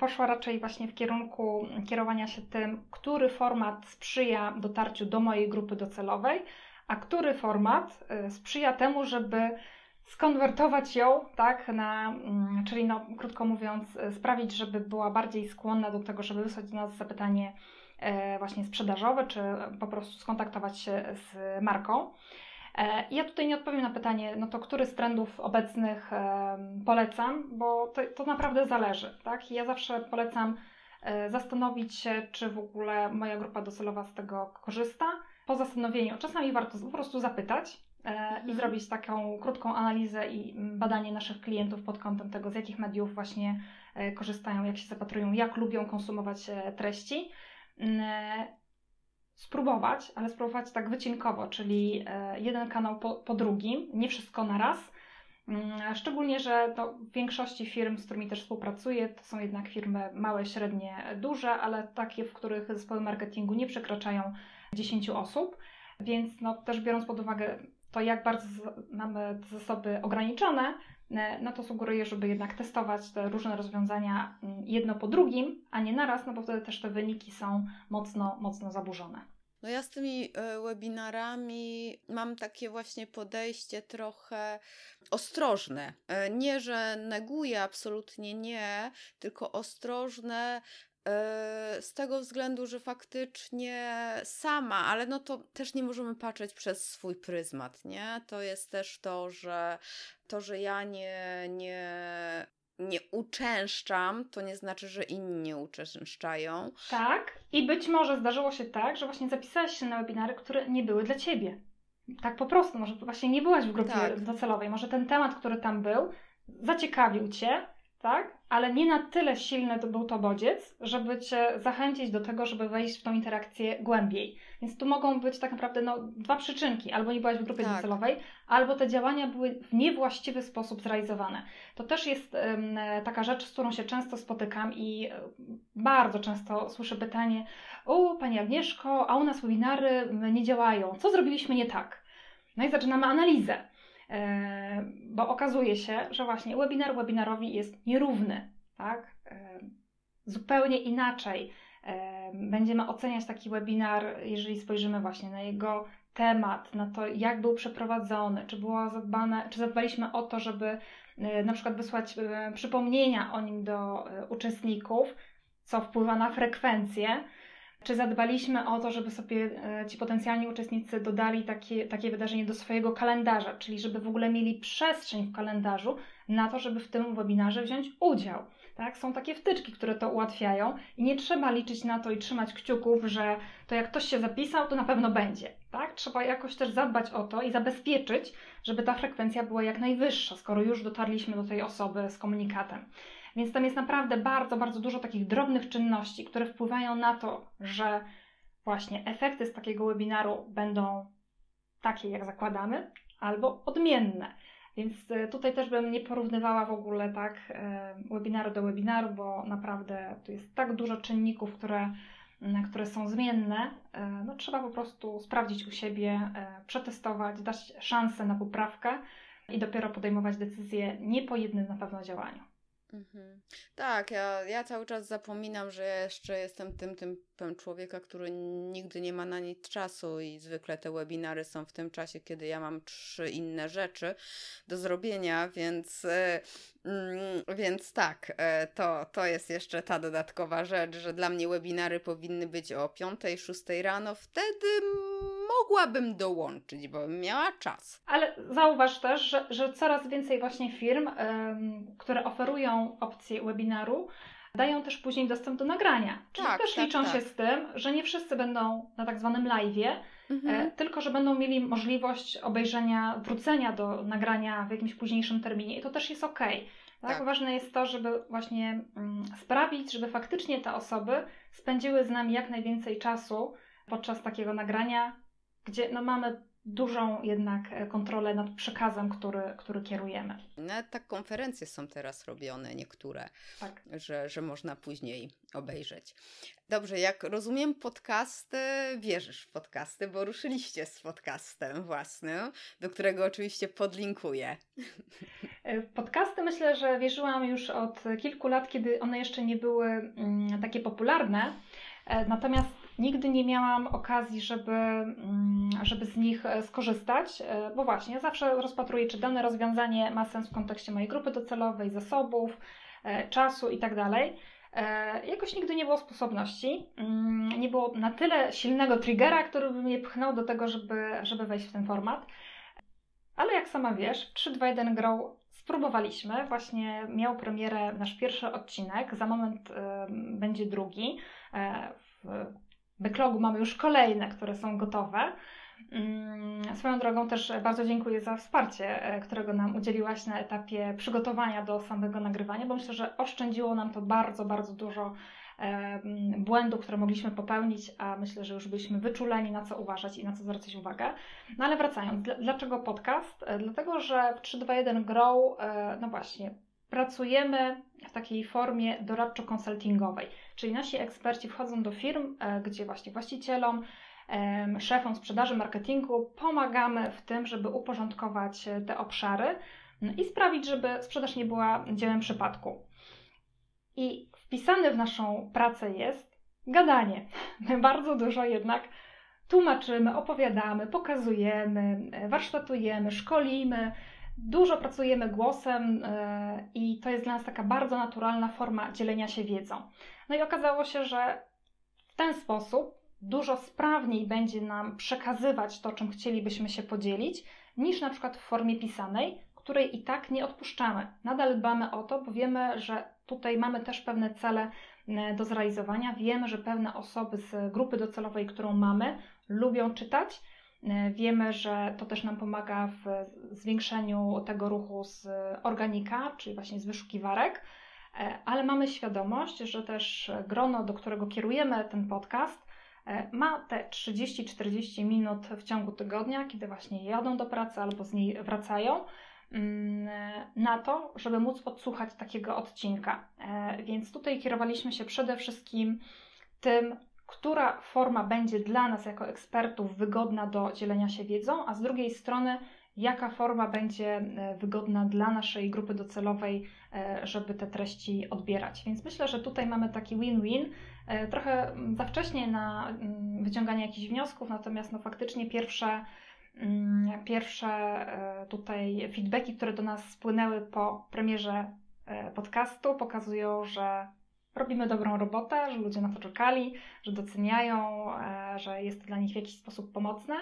poszła raczej właśnie w kierunku kierowania się tym, który format sprzyja dotarciu do mojej grupy docelowej, a który format sprzyja temu, żeby skonwertować ją, tak, na, mm, czyli no, krótko mówiąc, sprawić, żeby była bardziej skłonna do tego, żeby wysłać do nas zapytanie właśnie sprzedażowe, czy po prostu skontaktować się z marką. E, ja tutaj nie odpowiem na pytanie, no to który z trendów obecnych polecam, bo to, to naprawdę zależy. Tak? Ja zawsze polecam e, zastanowić się, czy w ogóle moja grupa docelowa z tego korzysta. Po zastanowieniu czasami warto po prostu zapytać mhm. i zrobić taką krótką analizę i badanie naszych klientów pod kątem tego, z jakich mediów właśnie korzystają, jak się zapatrują, jak lubią konsumować treści. Mm, spróbować, ale spróbować tak wycinkowo, czyli e, jeden kanał po, po drugim, nie wszystko na raz. Mm, szczególnie, że to w większości firm, z którymi też współpracuję, to są jednak firmy małe, średnie, duże, ale takie, w których zespoły marketingu nie przekraczają 10 osób. Więc no, też biorąc pod uwagę to, jak bardzo mamy zasoby ograniczone, E, no to sugeruję, żeby jednak testować te różne rozwiązania mm, jedno po drugim, a nie naraz, no bo wtedy też te wyniki są mocno, mocno zaburzone. No ja z tymi e, webinarami mam takie właśnie podejście trochę ostrożne. E, nie, że neguję, absolutnie nie, tylko ostrożne E, z tego względu, że faktycznie sama, ale no to też nie możemy patrzeć przez swój pryzmat, nie? To jest też to, że to, że ja nie, nie, nie uczęszczam, to nie znaczy, że inni nie uczęszczają. Tak, i być może zdarzyło się tak, że właśnie zapisałaś się na webinary, które nie były dla ciebie. Tak po prostu, może właśnie nie byłaś w grupie tak. docelowej, może ten temat, który tam był, zaciekawił cię, tak? Ale nie na tyle silny to był to bodziec, żeby cię zachęcić do tego, żeby wejść w tą interakcję głębiej. Więc tu mogą być tak naprawdę no, dwa przyczynki. Albo nie byłaś w grupie tak. docelowej, albo te działania były w niewłaściwy sposób zrealizowane. To też jest um, taka rzecz, z którą się często spotykam i bardzo często słyszę pytanie: O, Pani Agnieszko, a u nas webinary nie działają. Co zrobiliśmy nie tak? No i zaczynamy analizę. E, bo okazuje się, że właśnie webinar webinarowi jest nierówny, tak? E, zupełnie inaczej e, będziemy oceniać taki webinar, jeżeli spojrzymy właśnie na jego temat, na to, jak był przeprowadzony, czy było zadbane, czy zadbaliśmy o to, żeby na przykład wysłać przypomnienia o nim do uczestników, co wpływa na frekwencję, czy zadbaliśmy o to, żeby sobie e, ci potencjalni uczestnicy dodali takie, takie wydarzenie do swojego kalendarza, czyli żeby w ogóle mieli przestrzeń w kalendarzu na to, żeby w tym webinarze wziąć udział. Tak? Są takie wtyczki, które to ułatwiają i nie trzeba liczyć na to i trzymać kciuków, że to jak ktoś się zapisał, to na pewno będzie. Tak? Trzeba jakoś też zadbać o to i zabezpieczyć, żeby ta frekwencja była jak najwyższa, skoro już dotarliśmy do tej osoby z komunikatem. Więc tam jest naprawdę bardzo, bardzo dużo takich drobnych czynności, które wpływają na to, że właśnie efekty z takiego webinaru będą takie, jak zakładamy, albo odmienne. Więc e, tutaj też bym nie porównywała w ogóle tak e, webinaru do webinaru, bo naprawdę tu jest tak dużo czynników, które, które są zmienne. No, trzeba po prostu sprawdzić u siebie, przetestować, dać szansę na poprawkę i dopiero podejmować decyzję nie po jednym na pewno działaniu. Mhm. Tak, ja, ja cały czas zapominam, że jeszcze jestem tym typem człowieka, który nigdy nie ma na nic czasu i zwykle te webinary są w tym czasie, kiedy ja mam trzy inne rzeczy do zrobienia, więc, e, mm, więc tak, e, to, to jest jeszcze ta dodatkowa rzecz, że dla mnie webinary powinny być o 5-6 rano, wtedy mogłabym dołączyć, bo bym miała czas. Ale zauważ też, że, że coraz więcej właśnie firm, które oferują opcję webinaru, dają też później dostęp do nagrania. Czyli tak, też tak, liczą tak. się z tym, że nie wszyscy będą na tak zwanym live'ie, mhm. e, tylko że będą mieli możliwość obejrzenia, wrócenia do nagrania w jakimś późniejszym terminie i to też jest ok. Tak? tak? Ważne jest to, żeby właśnie mm, sprawić, żeby faktycznie te osoby spędziły z nami jak najwięcej czasu podczas takiego nagrania, gdzie no, mamy dużą jednak e, kontrolę nad przekazem, który, który kierujemy. Nawet tak konferencje są teraz robione, niektóre, tak. że, że można później obejrzeć. Dobrze, jak rozumiem podcasty, wierzysz w podcasty, bo ruszyliście z podcastem własnym, do którego oczywiście podlinkuję. E, podcasty myślę, że wierzyłam już od kilku lat, kiedy one jeszcze nie były mm, takie popularne. E, natomiast nigdy nie miałam okazji, żeby, mm, żeby z nich e, skorzystać, e, bo właśnie zawsze rozpatruję, czy dane rozwiązanie ma sens w kontekście mojej grupy docelowej, zasobów, czasu itd. Tak jakoś nigdy nie było sposobności, mm, nie było na tyle silnego triggera, który by mnie pchnął do tego, żeby, żeby wejść w ten format. Ale jak sama wiesz, 3, 2, 1 Grow spróbowaliśmy. Właśnie miał premierę nasz pierwszy odcinek, za moment y, będzie drugi. E, w backlogu mamy już kolejne, które są gotowe. Mm, swoją drogą też bardzo dziękuję za wsparcie, e, którego nam udzieliłaś na etapie przygotowania do samego nagrywania, bo myślę, że oszczędziło nam to bardzo, bardzo dużo e, błędów, które mogliśmy popełnić, a myślę, że już byliśmy wyczuleni na co uważać i na co zwracać uwagę. No ale wracając, dlaczego podcast? Dlatego, że w 321 Grow, no właśnie, pracujemy w takiej formie doradczo-konsultingowej, czyli nasi eksperci wchodzą do firm, e, gdzie właśnie właścicielom, szefom sprzedaży, marketingu pomagamy w tym, żeby uporządkować e, te obszary no i sprawić, żeby sprzedaż nie była dziełem przypadku. I wpisane w naszą pracę jest gadanie. My bardzo dużo jednak tłumaczymy, opowiadamy, pokazujemy, e, warsztatujemy, szkolimy, Dużo pracujemy głosem e, i to jest dla nas taka bardzo naturalna forma dzielenia się wiedzą. No i okazało się, że w ten sposób dużo sprawniej będzie nam przekazywać to, czym chcielibyśmy się podzielić, niż na przykład w formie pisanej, której i tak nie odpuszczamy. Nadal dbamy o to, bo wiemy, że tutaj mamy też pewne cele e, do zrealizowania. Wiemy, że pewne osoby z grupy docelowej, którą mamy, lubią czytać wiemy, że to też nam pomaga w zwiększeniu tego ruchu z organika, czyli właśnie z wyszukiwarek. ale mamy świadomość, że też grono, do którego kierujemy ten podcast, ma te 30-40 minut w ciągu tygodnia, kiedy właśnie jadą do pracy albo z niej wracają Mm, na to, żeby móc odsłuchać takiego odcinka. E, więc tutaj kierowaliśmy się przede wszystkim tym, która forma będzie dla nas jako ekspertów wygodna do dzielenia się wiedzą, a z drugiej strony, jaka forma będzie e, wygodna dla naszej grupy docelowej, e, żeby te treści odbierać. Więc myślę, że tutaj mamy taki win-win. Trochę za wcześnie na mm, wyciąganie jakichś wniosków, natomiast no faktycznie pierwsze Mm, pierwsze e, tutaj feedbacki, które do nas spłynęły po premierze e, podcastu, pokazują, że robimy dobrą robotę, że ludzie na to czekali, że doceniają, e, że jest to dla nich w jakiś sposób pomocne.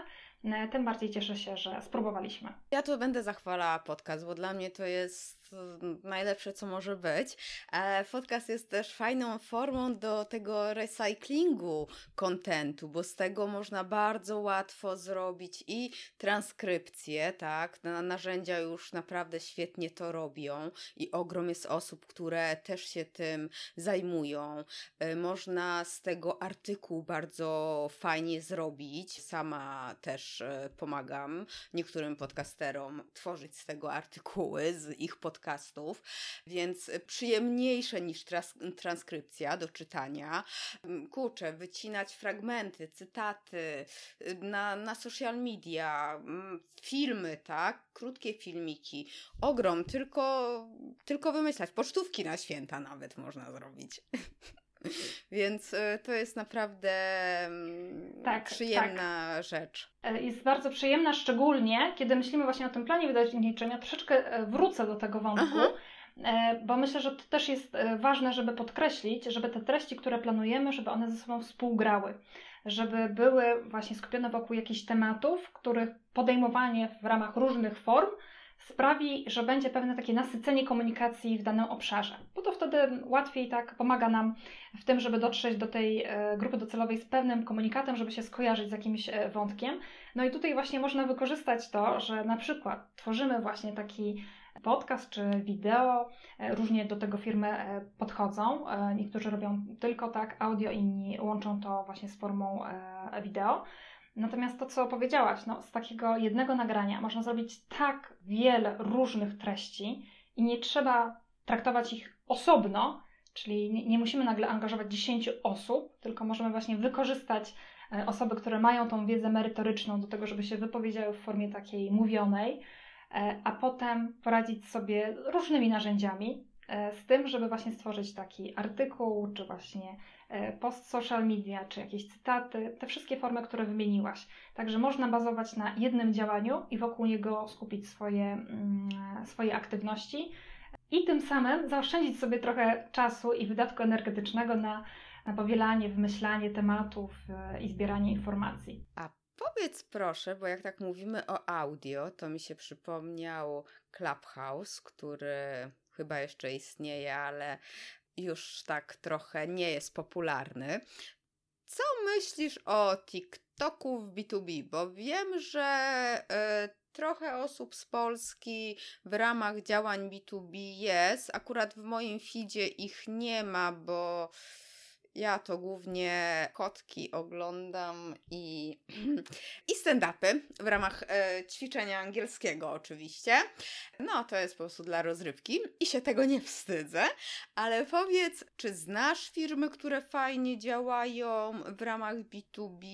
Tym bardziej cieszę się, że spróbowaliśmy. Ja tu będę zachwalała podcast, bo dla mnie to jest najlepsze, co może być. Ale podcast jest też fajną formą do tego recyklingu kontentu, bo z tego można bardzo łatwo zrobić i transkrypcję, tak? Narzędzia już naprawdę świetnie to robią i ogrom jest osób, które też się tym zajmują. E, można z tego artykuł bardzo fajnie zrobić. Sama też e, pomagam niektórym podcasterom tworzyć z tego artykuły, z ich podcastów podcastów, więc przyjemniejsze niż trans transkrypcja do czytania. Mm, kurczę, wycinać fragmenty, cytaty y, na, na social media, mm, filmy, tak? Krótkie filmiki. Ogrom, tylko, tylko wymyślać. Pocztówki na święta nawet można zrobić. <laughs> <laughs> Więc y, to jest naprawdę mm, tak, przyjemna tak. rzecz. E, jest bardzo przyjemna, szczególnie kiedy myślimy właśnie o tym planie wydawniczym. Ja troszeczkę e, wrócę do tego wątku. Aha e, bo myślę, że to też jest ważne, żeby podkreślić, żeby te treści, które planujemy, żeby one ze sobą współgrały, żeby były właśnie skupione wokół jakichś tematów, których podejmowanie w ramach różnych form sprawi, że będzie pewne takie nasycenie komunikacji w danym obszarze, bo to wtedy łatwiej tak pomaga nam w tym, żeby dotrzeć do tej e, grupy docelowej z pewnym komunikatem, żeby się skojarzyć z jakimś e, wątkiem. No i tutaj właśnie można wykorzystać to, że na przykład tworzymy właśnie taki podcast czy wideo, e, różnie do tego firmy podchodzą. Niektórzy robią tylko tak audio, inni łączą to właśnie z formą wideo. Natomiast to, co powiedziałaś, no, z takiego jednego nagrania można zrobić tak wiele różnych treści i nie trzeba traktować ich osobno, czyli nie, musimy nagle angażować 10 osób, tylko możemy właśnie wykorzystać e, osoby, które mają tą wiedzę merytoryczną do tego, żeby się wypowiedziały w formie takiej mówionej, e, a potem poradzić sobie różnymi narzędziami z tym, żeby właśnie stworzyć taki artykuł, czy właśnie E, post social media, czy jakieś cytaty, te wszystkie formy, które wymieniłaś. Także można bazować na jednym działaniu i wokół niego skupić swoje, mm, swoje aktywności i tym samym zaoszczędzić sobie trochę czasu i wydatku energetycznego na, na powielanie, wymyślanie tematów e, i zbieranie informacji. A powiedz proszę, bo jak tak mówimy o audio, to mi się przypomniał Clubhouse, który chyba jeszcze istnieje, ale już tak trochę nie jest popularny. Co myślisz o TikToku w B2B? Bo wiem, że y, trochę osób z Polski w ramach działań B2B jest. Akurat w moim feedzie ich nie ma, bo ja to głównie kotki oglądam i, <clears throat> i stand-upy w ramach e, ćwiczenia angielskiego oczywiście. No, to jest po prostu dla rozrywki i się tego nie wstydzę. Ale powiedz, czy znasz firmy, które fajnie działają w ramach B2B,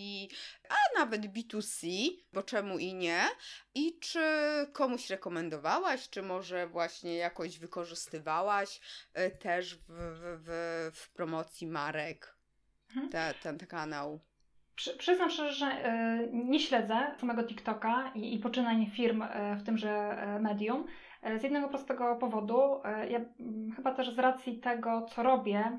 a nawet B2C, bo czemu i nie? I czy komuś rekomendowałaś, czy może właśnie jakoś wykorzystywałaś y, też w, w, w promocji marek mhm. ten, ten kanał? Przy, przyznam szczerze, że y, nie śledzę samego TikToka i, i poczynań firm y, w tymże medium. Z jednego prostego powodu, ja chyba też z racji tego, co robię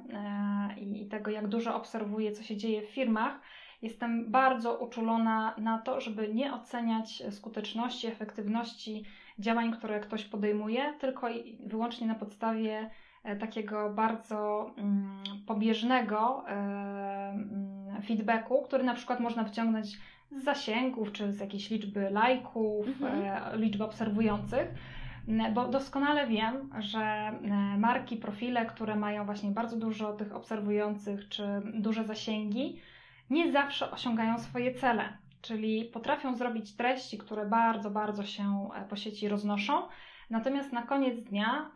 i tego, jak dużo obserwuję, co się dzieje w firmach, Jestem bardzo uczulona na to, żeby nie oceniać skuteczności, efektywności działań, które ktoś podejmuje, tylko i wyłącznie na podstawie e, takiego bardzo mm, pobieżnego e, mm, feedbacku, który na przykład można wyciągnąć z zasięgów, czy z jakiejś liczby lajków, mhm. E, liczby obserwujących. bo doskonale wiem, że marki, profile, które mają właśnie bardzo dużo tych obserwujących czy duże zasięgi, nie zawsze osiągają swoje cele. Czyli potrafią zrobić treści, które bardzo, bardzo się po sieci roznoszą, Natomiast na koniec dnia,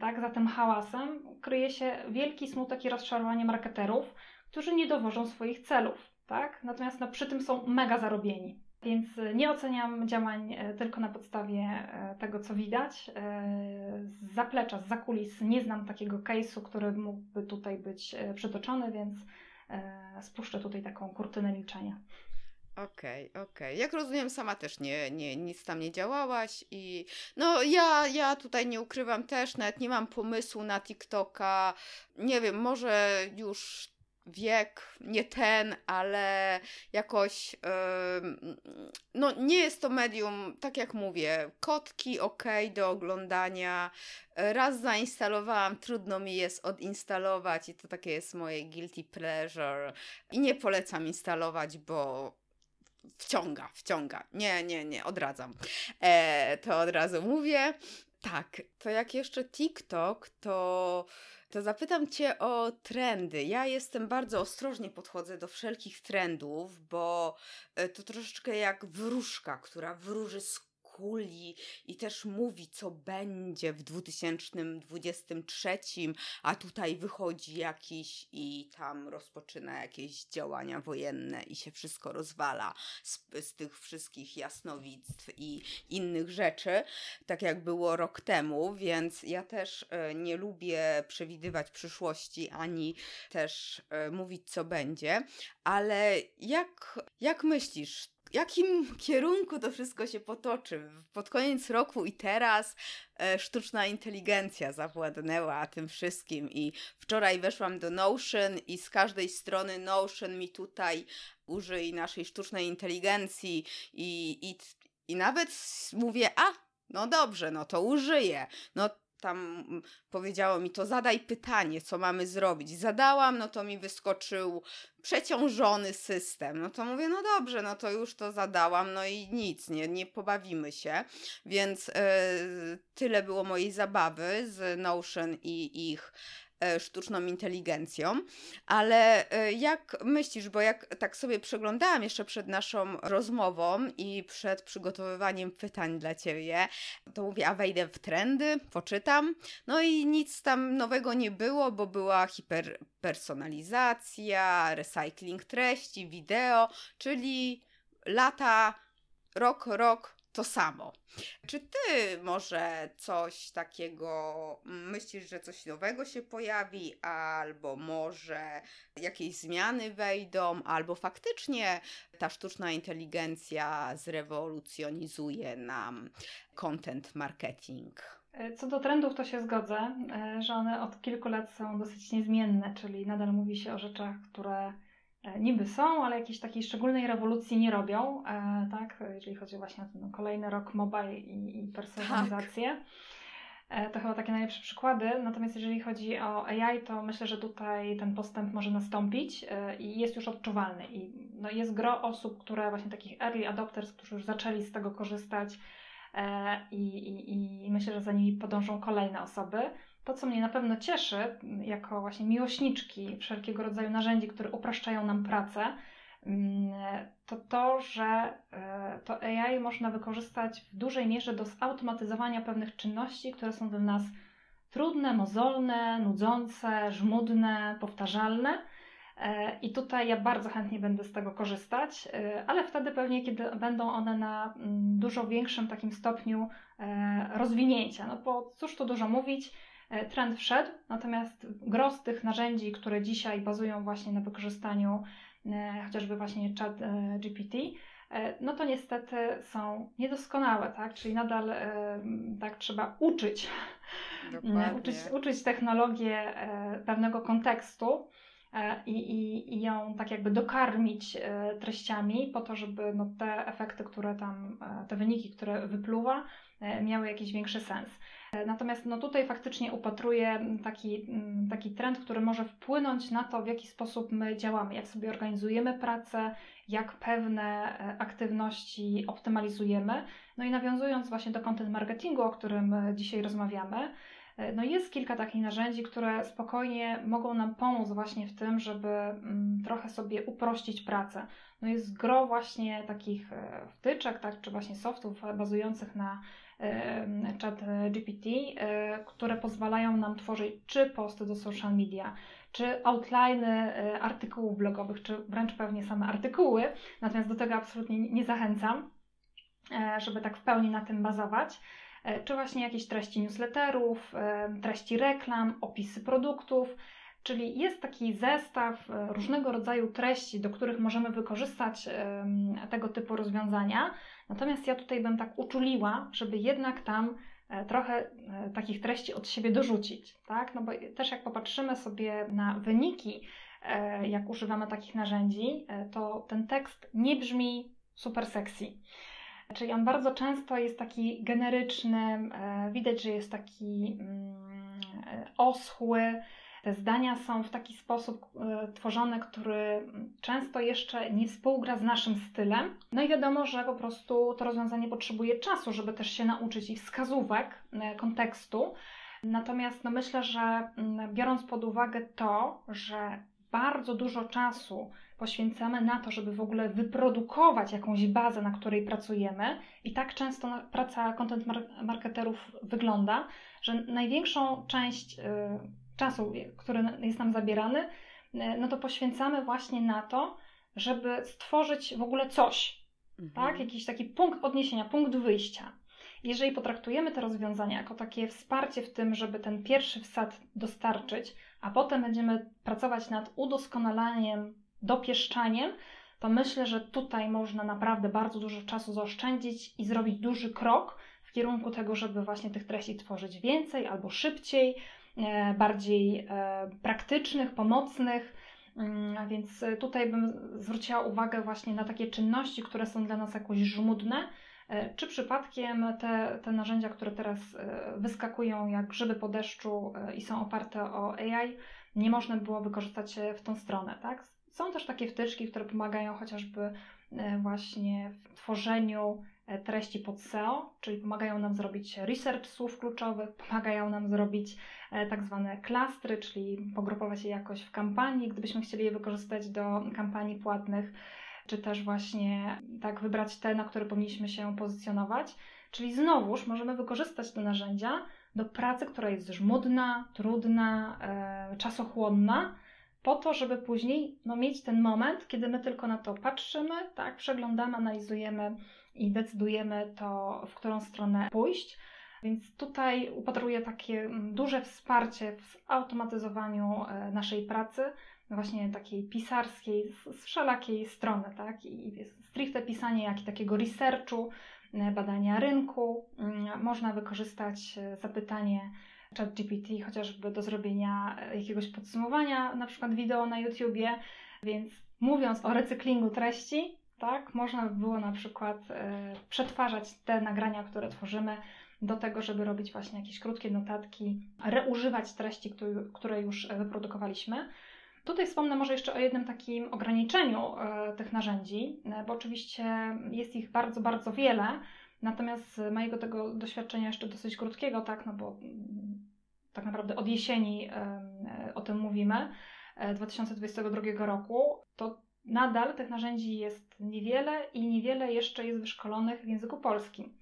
tak, za tym hałasem kryje się wielki smutek i rozczarowanie marketerów, którzy nie dowożą swoich celów, tak? Natomiast no, przy tym są mega zarobieni. Więc nie oceniam działań e, tylko na podstawie e, tego, co widać. E, z zaplecza, z zakulis nie znam takiego case'u, który mógłby tutaj być przytoczony, więc spuszczę tutaj taką kurtynę milczenia. Okej, okay, okej. Okay. Jak rozumiem, sama też nie, nie, nic tam nie działałaś i no ja, ja tutaj nie ukrywam też, nawet nie mam pomysłu na TikToka. Nie wiem, może już wiek nie ten, ale jakoś yy, no nie jest to medium, tak jak mówię, kotki ok do oglądania. Raz zainstalowałam, trudno mi jest odinstalować i to takie jest moje guilty pleasure. I nie polecam instalować, bo wciąga, wciąga. Nie, nie, nie, odradzam. E, to od razu mówię. Tak, to jak jeszcze TikTok, to, to zapytam Cię o trendy. Ja jestem bardzo ostrożnie podchodzę do wszelkich trendów, bo e, to troszeczkę jak wróżka, która wróży z kuli i też mówi, co będzie w 2023, a tutaj wychodzi jakiś i tam rozpoczyna jakieś działania wojenne i się wszystko rozwala z, z tych wszystkich jasnowictw i innych rzeczy, tak jak było rok temu, więc ja też e, nie lubię przewidywać przyszłości ani też e, mówić, co będzie, ale jak, jak myślisz, jakim kierunku to wszystko się potoczy. Pod koniec roku i teraz e, sztuczna inteligencja zawładnęła tym wszystkim i wczoraj weszłam do Notion i z każdej strony Notion mi tutaj użyj naszej sztucznej inteligencji i, i, i nawet mówię, a no dobrze, no to użyję. No tam powiedziało mi to, zadaj pytanie, co mamy zrobić. Zadałam, no to mi wyskoczył przeciążony system. No to mówię, no dobrze, no to już to zadałam, no i nic, nie, nie pobawimy się. Więc yy, tyle było mojej zabawy z Notion i ich sztuczną inteligencją, ale e, jak myślisz, bo jak tak sobie przeglądałam jeszcze przed naszą rozmową i przed przygotowywaniem pytań dla Ciebie, to mówię, a wejdę w trendy, poczytam, no i nic tam nowego nie było, bo była hiperpersonalizacja, recycling treści, wideo, czyli lata, rok, rok, to samo. Czy ty może coś takiego myślisz, że coś nowego się pojawi, albo może jakieś zmiany wejdą, albo faktycznie ta sztuczna inteligencja zrewolucjonizuje nam content marketing? Co do trendów, to się zgodzę, e, że one od kilku lat są dosyć niezmienne, czyli nadal mówi się o rzeczach, które E, niby są, ale jakiejś takiej szczególnej rewolucji nie robią, e, tak, jeżeli chodzi właśnie o ten kolejny rok mobile i, i personalizację. Tak. To chyba takie najlepsze przykłady. Natomiast jeżeli chodzi o AI, to myślę, że tutaj ten postęp może nastąpić i jest już odczuwalny. I no jest gro osób, które właśnie takich early adopters, którzy już zaczęli z tego korzystać i, i, i myślę, że za nimi podążą kolejne osoby. To, co mnie na pewno cieszy, jako właśnie miłośniczki wszelkiego rodzaju narzędzi, które upraszczają nam pracę, mm, to to, że e, to AI można wykorzystać w dużej mierze do zautomatyzowania pewnych czynności, które są dla nas trudne, mozolne, nudzące, żmudne, powtarzalne. E, I tutaj ja bardzo chętnie będę z tego korzystać, e, ale wtedy pewnie, kiedy będą one na mm, dużo większym takim stopniu rozwinięcia. No bo cóż tu dużo mówić, trend wszedł, natomiast gros tych narzędzi, które dzisiaj bazują właśnie na wykorzystaniu e, chociażby właśnie chat e, GPT, no to niestety są niedoskonałe, tak? Czyli nadal tak trzeba uczyć, <laughs> uczyć, uczyć technologię pewnego kontekstu, i, i, i ją tak jakby dokarmić treściami po to, żeby no, te efekty, które tam, te wyniki, które wypluwa, miały jakiś większy sens. Natomiast no tutaj faktycznie upatruję taki, mm, taki trend, który może wpłynąć na to, w jaki sposób my działamy, jak sobie organizujemy pracę, jak pewne e, aktywności optymalizujemy. No i nawiązując właśnie do content marketingu, o którym e, dzisiaj rozmawiamy, e, no jest kilka takich narzędzi, które spokojnie mogą nam pomóc właśnie w tym, żeby mm, trochę sobie uprościć pracę. No jest gro właśnie takich wtyczek, tak, czy właśnie softów bazujących na chat GPT, e, które pozwalają nam tworzyć czy posty do social media, czy outline e, artykułów blogowych, czy wręcz pewnie same artykuły. Natomiast do tego absolutnie nie zachęcam, e, żeby tak w pełni na tym bazować. Czy właśnie jakieś treści newsletterów, treści reklam, opisy produktów. Czyli jest taki zestaw różnego rodzaju treści, do których możemy wykorzystać tego typu rozwiązania. Natomiast ja tutaj bym tak uczuliła, żeby jednak tam e, trochę e, takich treści od siebie dorzucić, tak? No bo też jak popatrzymy sobie na wyniki, e, jak używamy takich narzędzi, to ten tekst nie brzmi super sexy. Czyli on bardzo często jest taki generyczny, widać, że jest taki mm, oschły, te zdania są w taki sposób e, tworzone, który często jeszcze nie współgra z naszym stylem. No i wiadomo, że po prostu to rozwiązanie potrzebuje czasu, żeby też się nauczyć i wskazówek e, kontekstu. Natomiast no myślę, że mm, biorąc pod uwagę to, że bardzo dużo czasu poświęcamy na to, żeby w ogóle wyprodukować jakąś bazę, na której pracujemy, i tak często praca content marketerów wygląda, że największą część y, czasu, który jest nam zabierany, e, no to poświęcamy właśnie na to, żeby stworzyć w ogóle coś, mhm. tak? Jakiś taki punkt odniesienia, punkt wyjścia. Jeżeli potraktujemy te rozwiązania jako takie wsparcie w tym, żeby ten pierwszy wsad dostarczyć, a potem będziemy pracować nad udoskonalaniem, dopieszczaniem, to myślę, że tutaj można naprawdę bardzo dużo czasu zaoszczędzić i zrobić duży krok w kierunku tego, żeby właśnie tych treści tworzyć więcej albo szybciej, bardziej e, praktycznych, pomocnych. Mm, więc tutaj bym zwróciła uwagę właśnie na takie czynności, które są dla nas jakoś żmudne, e, czy przypadkiem te, te narzędzia, które teraz wyskakują jak grzyby po deszczu i są oparte o AI, nie można było wykorzystać w tą stronę, tak? Są też takie wtyczki, które pomagają chociażby właśnie w tworzeniu treści pod SEO, czyli pomagają nam zrobić research słów kluczowych, pomagają nam zrobić E, tak zwane klastry, czyli pogrupować je jakoś w kampanii, gdybyśmy chcieli je wykorzystać do kampanii płatnych, czy też właśnie tak wybrać te, na które powinniśmy się pozycjonować. Czyli znowuż możemy wykorzystać te narzędzia do pracy, która jest żmudna, trudna, e, czasochłonna, po to, żeby później no, mieć ten moment, kiedy my tylko na to patrzymy, tak, przeglądamy, analizujemy i decydujemy to, w którą stronę pójść. Więc tutaj upatruję takie mm, duże wsparcie w automatyzowaniu e, naszej pracy, właśnie takiej pisarskiej, z wszelakiej strony, tak? I stricte pisanie, jak i takiego researchu, e, badania rynku. Mm, można wykorzystać e, zapytanie ChatGPT chociażby do zrobienia jakiegoś podsumowania, na przykład wideo na YouTubie, więc mówiąc o recyklingu treści, tak, można by było na przykład przetwarzać te nagrania, które tworzymy do tego, żeby robić właśnie jakieś krótkie notatki, reużywać treści, które już wyprodukowaliśmy. Tutaj wspomnę może jeszcze o jednym takim ograniczeniu e, tych narzędzi, e, bo oczywiście jest ich bardzo, bardzo wiele. Natomiast z mojego tego doświadczenia jeszcze dosyć krótkiego, tak, no bo mm, tak naprawdę od jesieni e, o tym mówimy, 2022 roku, to nadal tych narzędzi jest niewiele i niewiele jeszcze jest wyszkolonych w języku polskim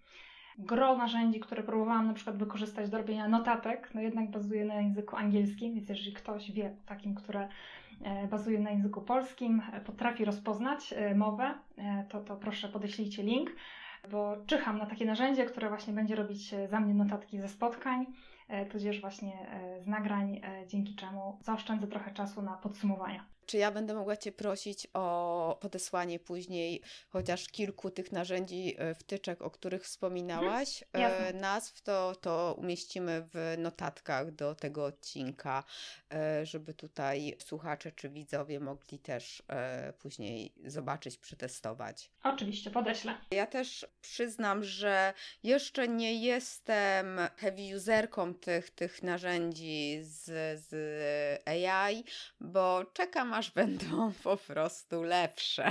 gro narzędzi, które próbowałam na przykład wykorzystać do robienia notatek, no jednak bazuje na języku angielskim, więc jeżeli ktoś wie o takim, które e, bazuje na języku polskim, e, potrafi rozpoznać e, mowę, to, to proszę podeślijcie link, bo czyham na takie narzędzie, które właśnie będzie robić za mnie notatki ze spotkań, tudzież właśnie z nagrań, dzięki czemu zaoszczędzę trochę czasu na podsumowania. Czy ja będę mogła Cię prosić o podesłanie później chociaż kilku tych narzędzi, e, wtyczek, o których wspominałaś, mhm. nazw, to, to umieścimy w notatkach do tego odcinka, żeby tutaj słuchacze czy widzowie mogli też później zobaczyć, przetestować. Oczywiście, podeślę. Ja też przyznam, że jeszcze nie jestem heavy userką tych, tych narzędzi z, z AI, bo czekam aż będą <laughs> po prostu lepsze.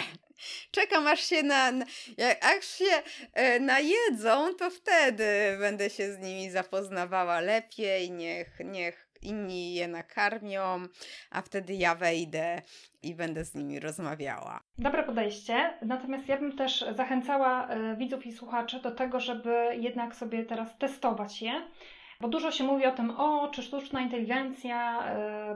Czekam aż się na, jak aż się e, najedzą, to wtedy będę się z nimi zapoznawała lepiej. Niech, niech inni je nakarmią, a wtedy ja wejdę i będę z nimi rozmawiała. Dobre podejście. Natomiast ja bym też zachęcała e, widzów i słuchaczy do tego, żeby jednak sobie teraz testować je. Bo dużo się mówi o tym, o, czy sztuczna inteligencja,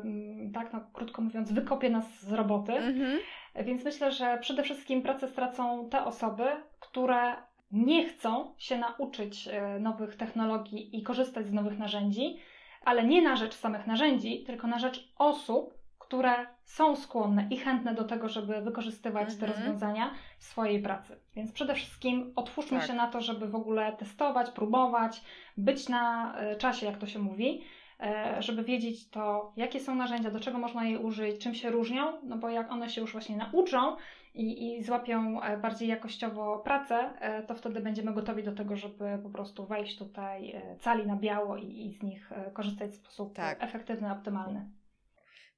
yy, tak no, krótko mówiąc, wykopie nas z roboty. Mm-hmm. Więc myślę, że przede wszystkim pracę stracą te osoby, które nie chcą się nauczyć e, nowych technologii i korzystać z nowych narzędzi, ale nie na rzecz samych narzędzi, tylko na rzecz osób, które są skłonne i chętne do tego, żeby wykorzystywać te mhm. rozwiązania w swojej pracy. Więc przede wszystkim otwórzmy tak. się na to, żeby w ogóle testować, próbować, być na e, czasie, jak to się mówi, e, żeby wiedzieć to, jakie są narzędzia, do czego można je użyć, czym się różnią, no bo jak one się już właśnie nauczą i, i złapią e, bardziej jakościowo pracę, to wtedy będziemy gotowi do tego, żeby po prostu wejść tutaj cali na biało i, i z nich korzystać w sposób tak. efektywny, optymalny.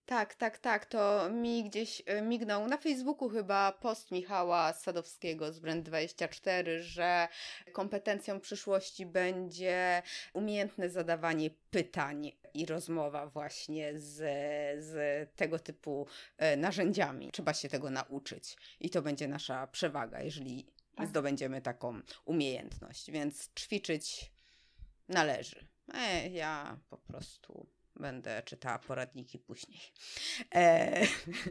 Tak, tak, tak. To mi gdzieś e, mignął na Facebooku chyba post Michała Sadowskiego z Brand24, że kompetencją przyszłości będzie umiejętne zadawanie pytań i rozmowa właśnie z, z tego typu e, narzędziami. Trzeba się tego nauczyć i to będzie nasza przewaga, jeżeli tak. zdobędziemy taką umiejętność. Więc ćwiczyć należy. E, ja po prostu Będę czytała poradniki później. E,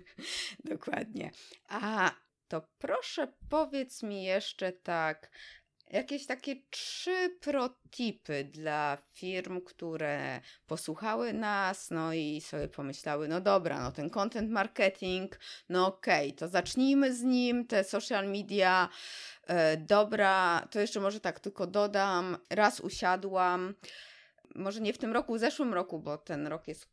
<laughs> dokładnie. A to proszę powiedz mi jeszcze tak, jakieś takie trzy protipy dla firm, które posłuchały nas, no i sobie pomyślały, no dobra, no ten content marketing, no okej, okay, to zacznijmy z nim, te social media, e, dobra, to jeszcze może tak tylko dodam, raz usiadłam, może nie w tym roku, w zeszłym roku, bo ten rok jest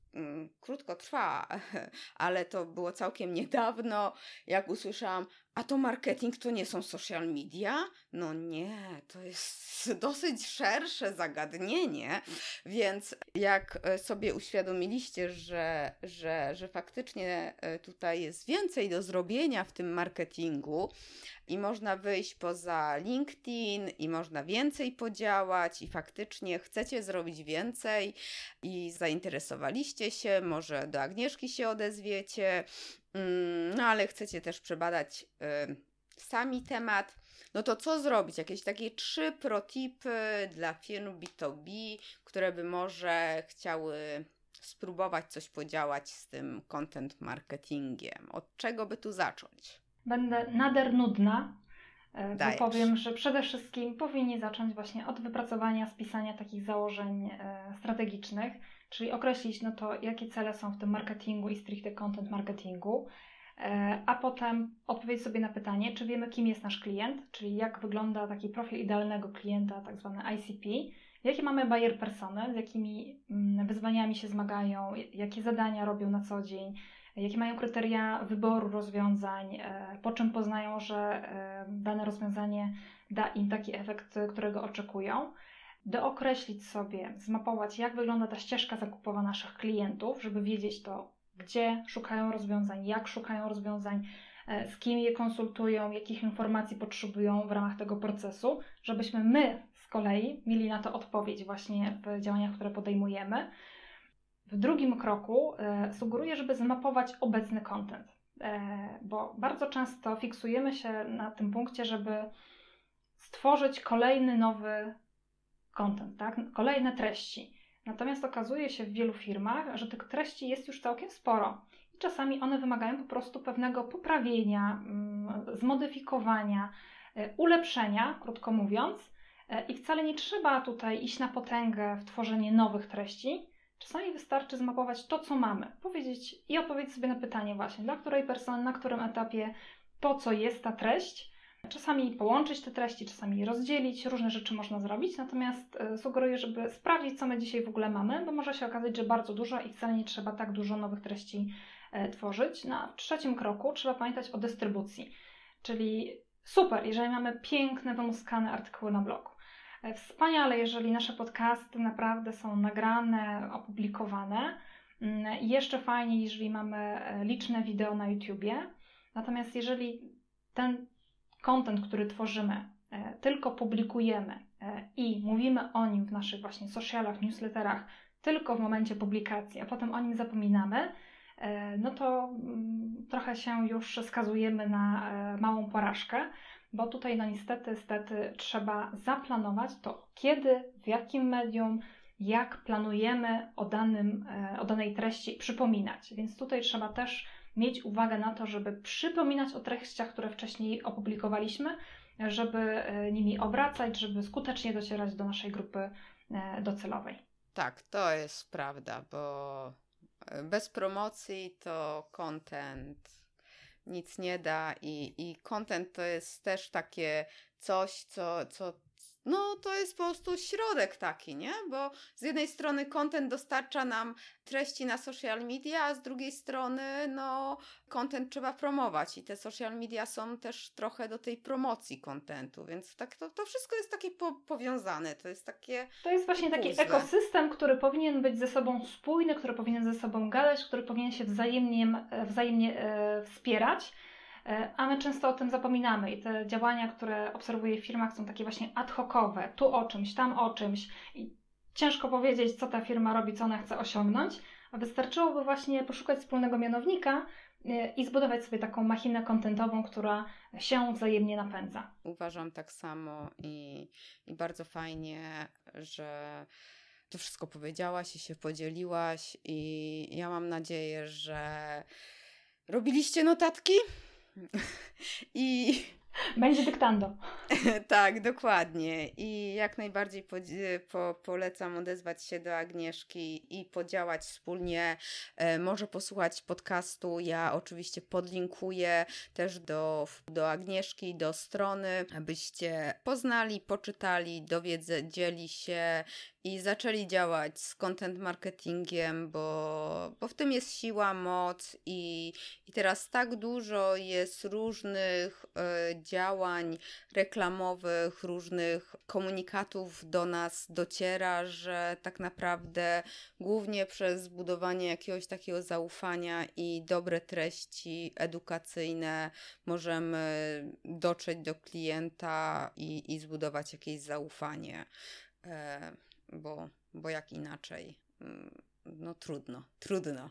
krótko trwa, <laughs> ale to było całkiem niedawno, jak usłyszałam, a to marketing to nie są social media? No nie, to jest <laughs> dosyć szersze zagadnienie, więc jak e, sobie uświadomiliście, że, że, że faktycznie e, tutaj jest więcej do zrobienia w tym marketingu i można wyjść poza LinkedIn i można więcej podziałać i faktycznie chcecie zrobić więcej i zainteresowaliście się, może do Agnieszki się odezwiecie, Mm, no ale chcecie też przebadać y, sami temat, no to co zrobić? Jakieś takie trzy protipy dla firm B2B, które by może chciały spróbować coś podziałać z tym content marketingiem. Od czego by tu zacząć? Będę nader nudna, e, bo powiem, że przede wszystkim powinni zacząć właśnie od wypracowania, spisania takich założeń e, strategicznych czyli określić no to, jakie cele są w tym marketingu i stricte content marketingu, e, a potem odpowiedzieć sobie na pytanie, czy wiemy, kim jest nasz klient, czyli jak wygląda taki profil idealnego klienta, tak zwany ICP, jakie mamy buyer persony, z jakimi mm, wyzwaniami się zmagają, jakie zadania robią na co dzień, jakie mają kryteria wyboru rozwiązań, e, po czym poznają, że e, dane rozwiązanie da im taki efekt, którego oczekują dookreślić sobie, zmapować, jak wygląda ta ścieżka zakupowa naszych klientów, żeby wiedzieć to, gdzie szukają rozwiązań, jak szukają rozwiązań, e, z kim je konsultują, jakich informacji potrzebują w ramach tego procesu, żebyśmy my z kolei mieli na to odpowiedź właśnie w działaniach, które podejmujemy. W drugim kroku e, sugeruję, żeby zmapować obecny content, e, bo bardzo często fiksujemy się na tym punkcie, żeby stworzyć kolejny nowy content, tak? Kolejne treści. Natomiast okazuje się w wielu firmach, że tych treści jest już całkiem sporo. I czasami one wymagają po prostu pewnego poprawienia, mm, zmodyfikowania, e, ulepszenia, krótko mówiąc. I wcale nie trzeba tutaj iść na potęgę w tworzenie nowych treści, Czasami wystarczy zmapować to, co mamy, powiedzieć i odpowiedzieć sobie na pytanie właśnie, dla której persony, na którym etapie, po co jest ta treść. Czasami połączyć te treści, czasami rozdzielić, różne rzeczy można zrobić, natomiast e, sugeruję, żeby sprawdzić, co my dzisiaj w ogóle mamy, bo może się okazać, że bardzo dużo i wcale nie trzeba tak dużo nowych treści e, tworzyć. Na trzecim kroku trzeba pamiętać o dystrybucji, czyli super, jeżeli mamy piękne, wymuskane artykuły na blogu. E, wspaniale, jeżeli nasze podcasty naprawdę są nagrane, opublikowane. Mm, jeszcze fajniej, jeżeli mamy liczne wideo na YouTubie. Natomiast jeżeli ten content, który tworzymy, e, tylko publikujemy e, i mówimy o nim w naszych właśnie socialach, newsletterach tylko w momencie publikacji, a potem o nim zapominamy, e, no to mm, trochę się już skazujemy na małą porażkę, bo tutaj no niestety, niestety trzeba zaplanować to, kiedy, w jakim medium, jak planujemy o, danym, o danej treści przypominać. Więc tutaj trzeba też mieć uwagę na to, żeby przypominać o treściach, które wcześniej opublikowaliśmy, żeby e, nimi obracać, żeby skutecznie docierać do naszej grupy e, docelowej. Tak, to jest prawda, bo e, bez promocji to content nic nie da i, i content to jest też takie coś, co, co no to jest po prostu środek taki, nie? Bo z jednej strony content dostarcza nam treści na social media, a z drugiej strony no content trzeba promować i te social media są też trochę do tej promocji contentu, więc tak to, to wszystko jest takie po, powiązane, to jest takie To jest właśnie puzzle. taki ekosystem, który powinien być ze sobą spójny, który powinien ze sobą gadać, który powinien się wzajemnie, wzajemnie e, wspierać. E, a my często o tym zapominamy i te działania, które obserwuję w firmach są takie właśnie ad hocowe, tu o czymś, tam o czymś. I ciężko powiedzieć, co ta firma robi, co ona chce osiągnąć, a wystarczyłoby właśnie poszukać wspólnego mianownika e, i zbudować sobie taką machinę kontentową, która się wzajemnie napędza. Uważam tak samo i, i bardzo fajnie, że to wszystko powiedziałaś i się podzieliłaś i ja mam nadzieję, że robiliście notatki, I będzie dyktando. <laughs> tak, dokładnie. I jak najbardziej po, po, polecam odezwać się do Agnieszki i podziałać wspólnie. E, może posłuchać podcastu. Ja oczywiście podlinkuję też do, do Agnieszki, do strony, abyście poznali, poczytali, dowiedzieli się i zaczęli działać z content marketingiem, bo, bo w tym jest siła, moc i, i teraz tak dużo jest różnych y, działań reklamowych, różnych komunikatów do nas dociera, że tak naprawdę głównie przez budowanie jakiegoś takiego zaufania i dobre treści edukacyjne możemy dotrzeć do klienta i, i zbudować jakieś zaufanie. E, bo, bo jak inaczej? Mm, no trudno, trudno.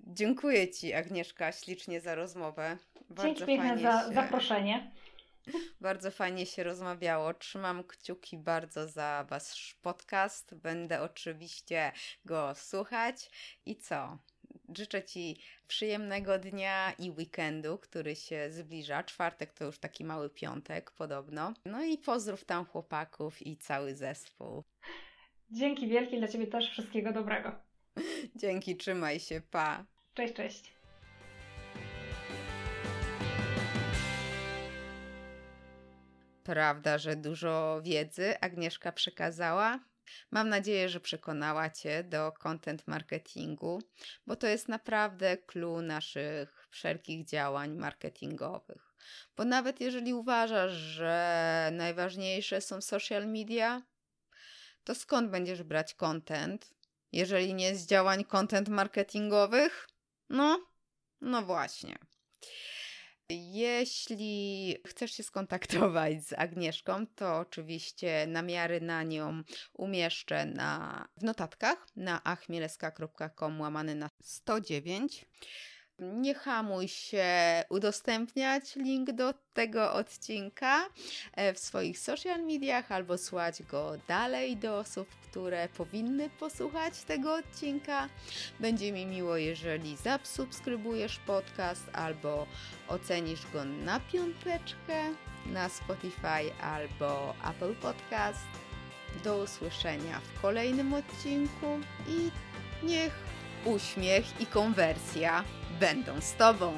Dziękuję Ci, Agnieszka, ślicznie za rozmowę. Bardzo Dzięki piękne za się, zaproszenie. Bardzo fajnie się rozmawiało. Trzymam kciuki bardzo za Wasz podcast. Będę oczywiście go słuchać. I co? Życzę Ci przyjemnego dnia i weekendu, który się zbliża. Czwartek to już taki mały piątek, podobno. No i pozdrów tam chłopaków i cały zespół. Dzięki wielkie dla Ciebie też wszystkiego dobrego. Dzięki, trzymaj się, pa. Cześć, cześć. Prawda, że dużo wiedzy Agnieszka przekazała. Mam nadzieję, że przekonała Cię do content marketingu, bo to jest naprawdę clue naszych wszelkich działań marketingowych. Bo nawet jeżeli uważasz, że najważniejsze są social media, to skąd będziesz brać content, jeżeli nie z działań content marketingowych? No, no właśnie. Jeśli chcesz się skontaktować z Agnieszką, to oczywiście namiary na nią umieszczę na, w notatkach na achmieleska.com łamany na 109. Nie hamuj się udostępniać link do tego odcinka e, w swoich social mediach albo słać go dalej do osób, które powinny posłuchać tego odcinka. Będzie mi miło, jeżeli zasubskrybujesz podcast albo ocenisz go na piąteczkę na Spotify albo Apple Podcast. Do usłyszenia w kolejnym odcinku i Niech uśmiech i konwersja będą z Tobą.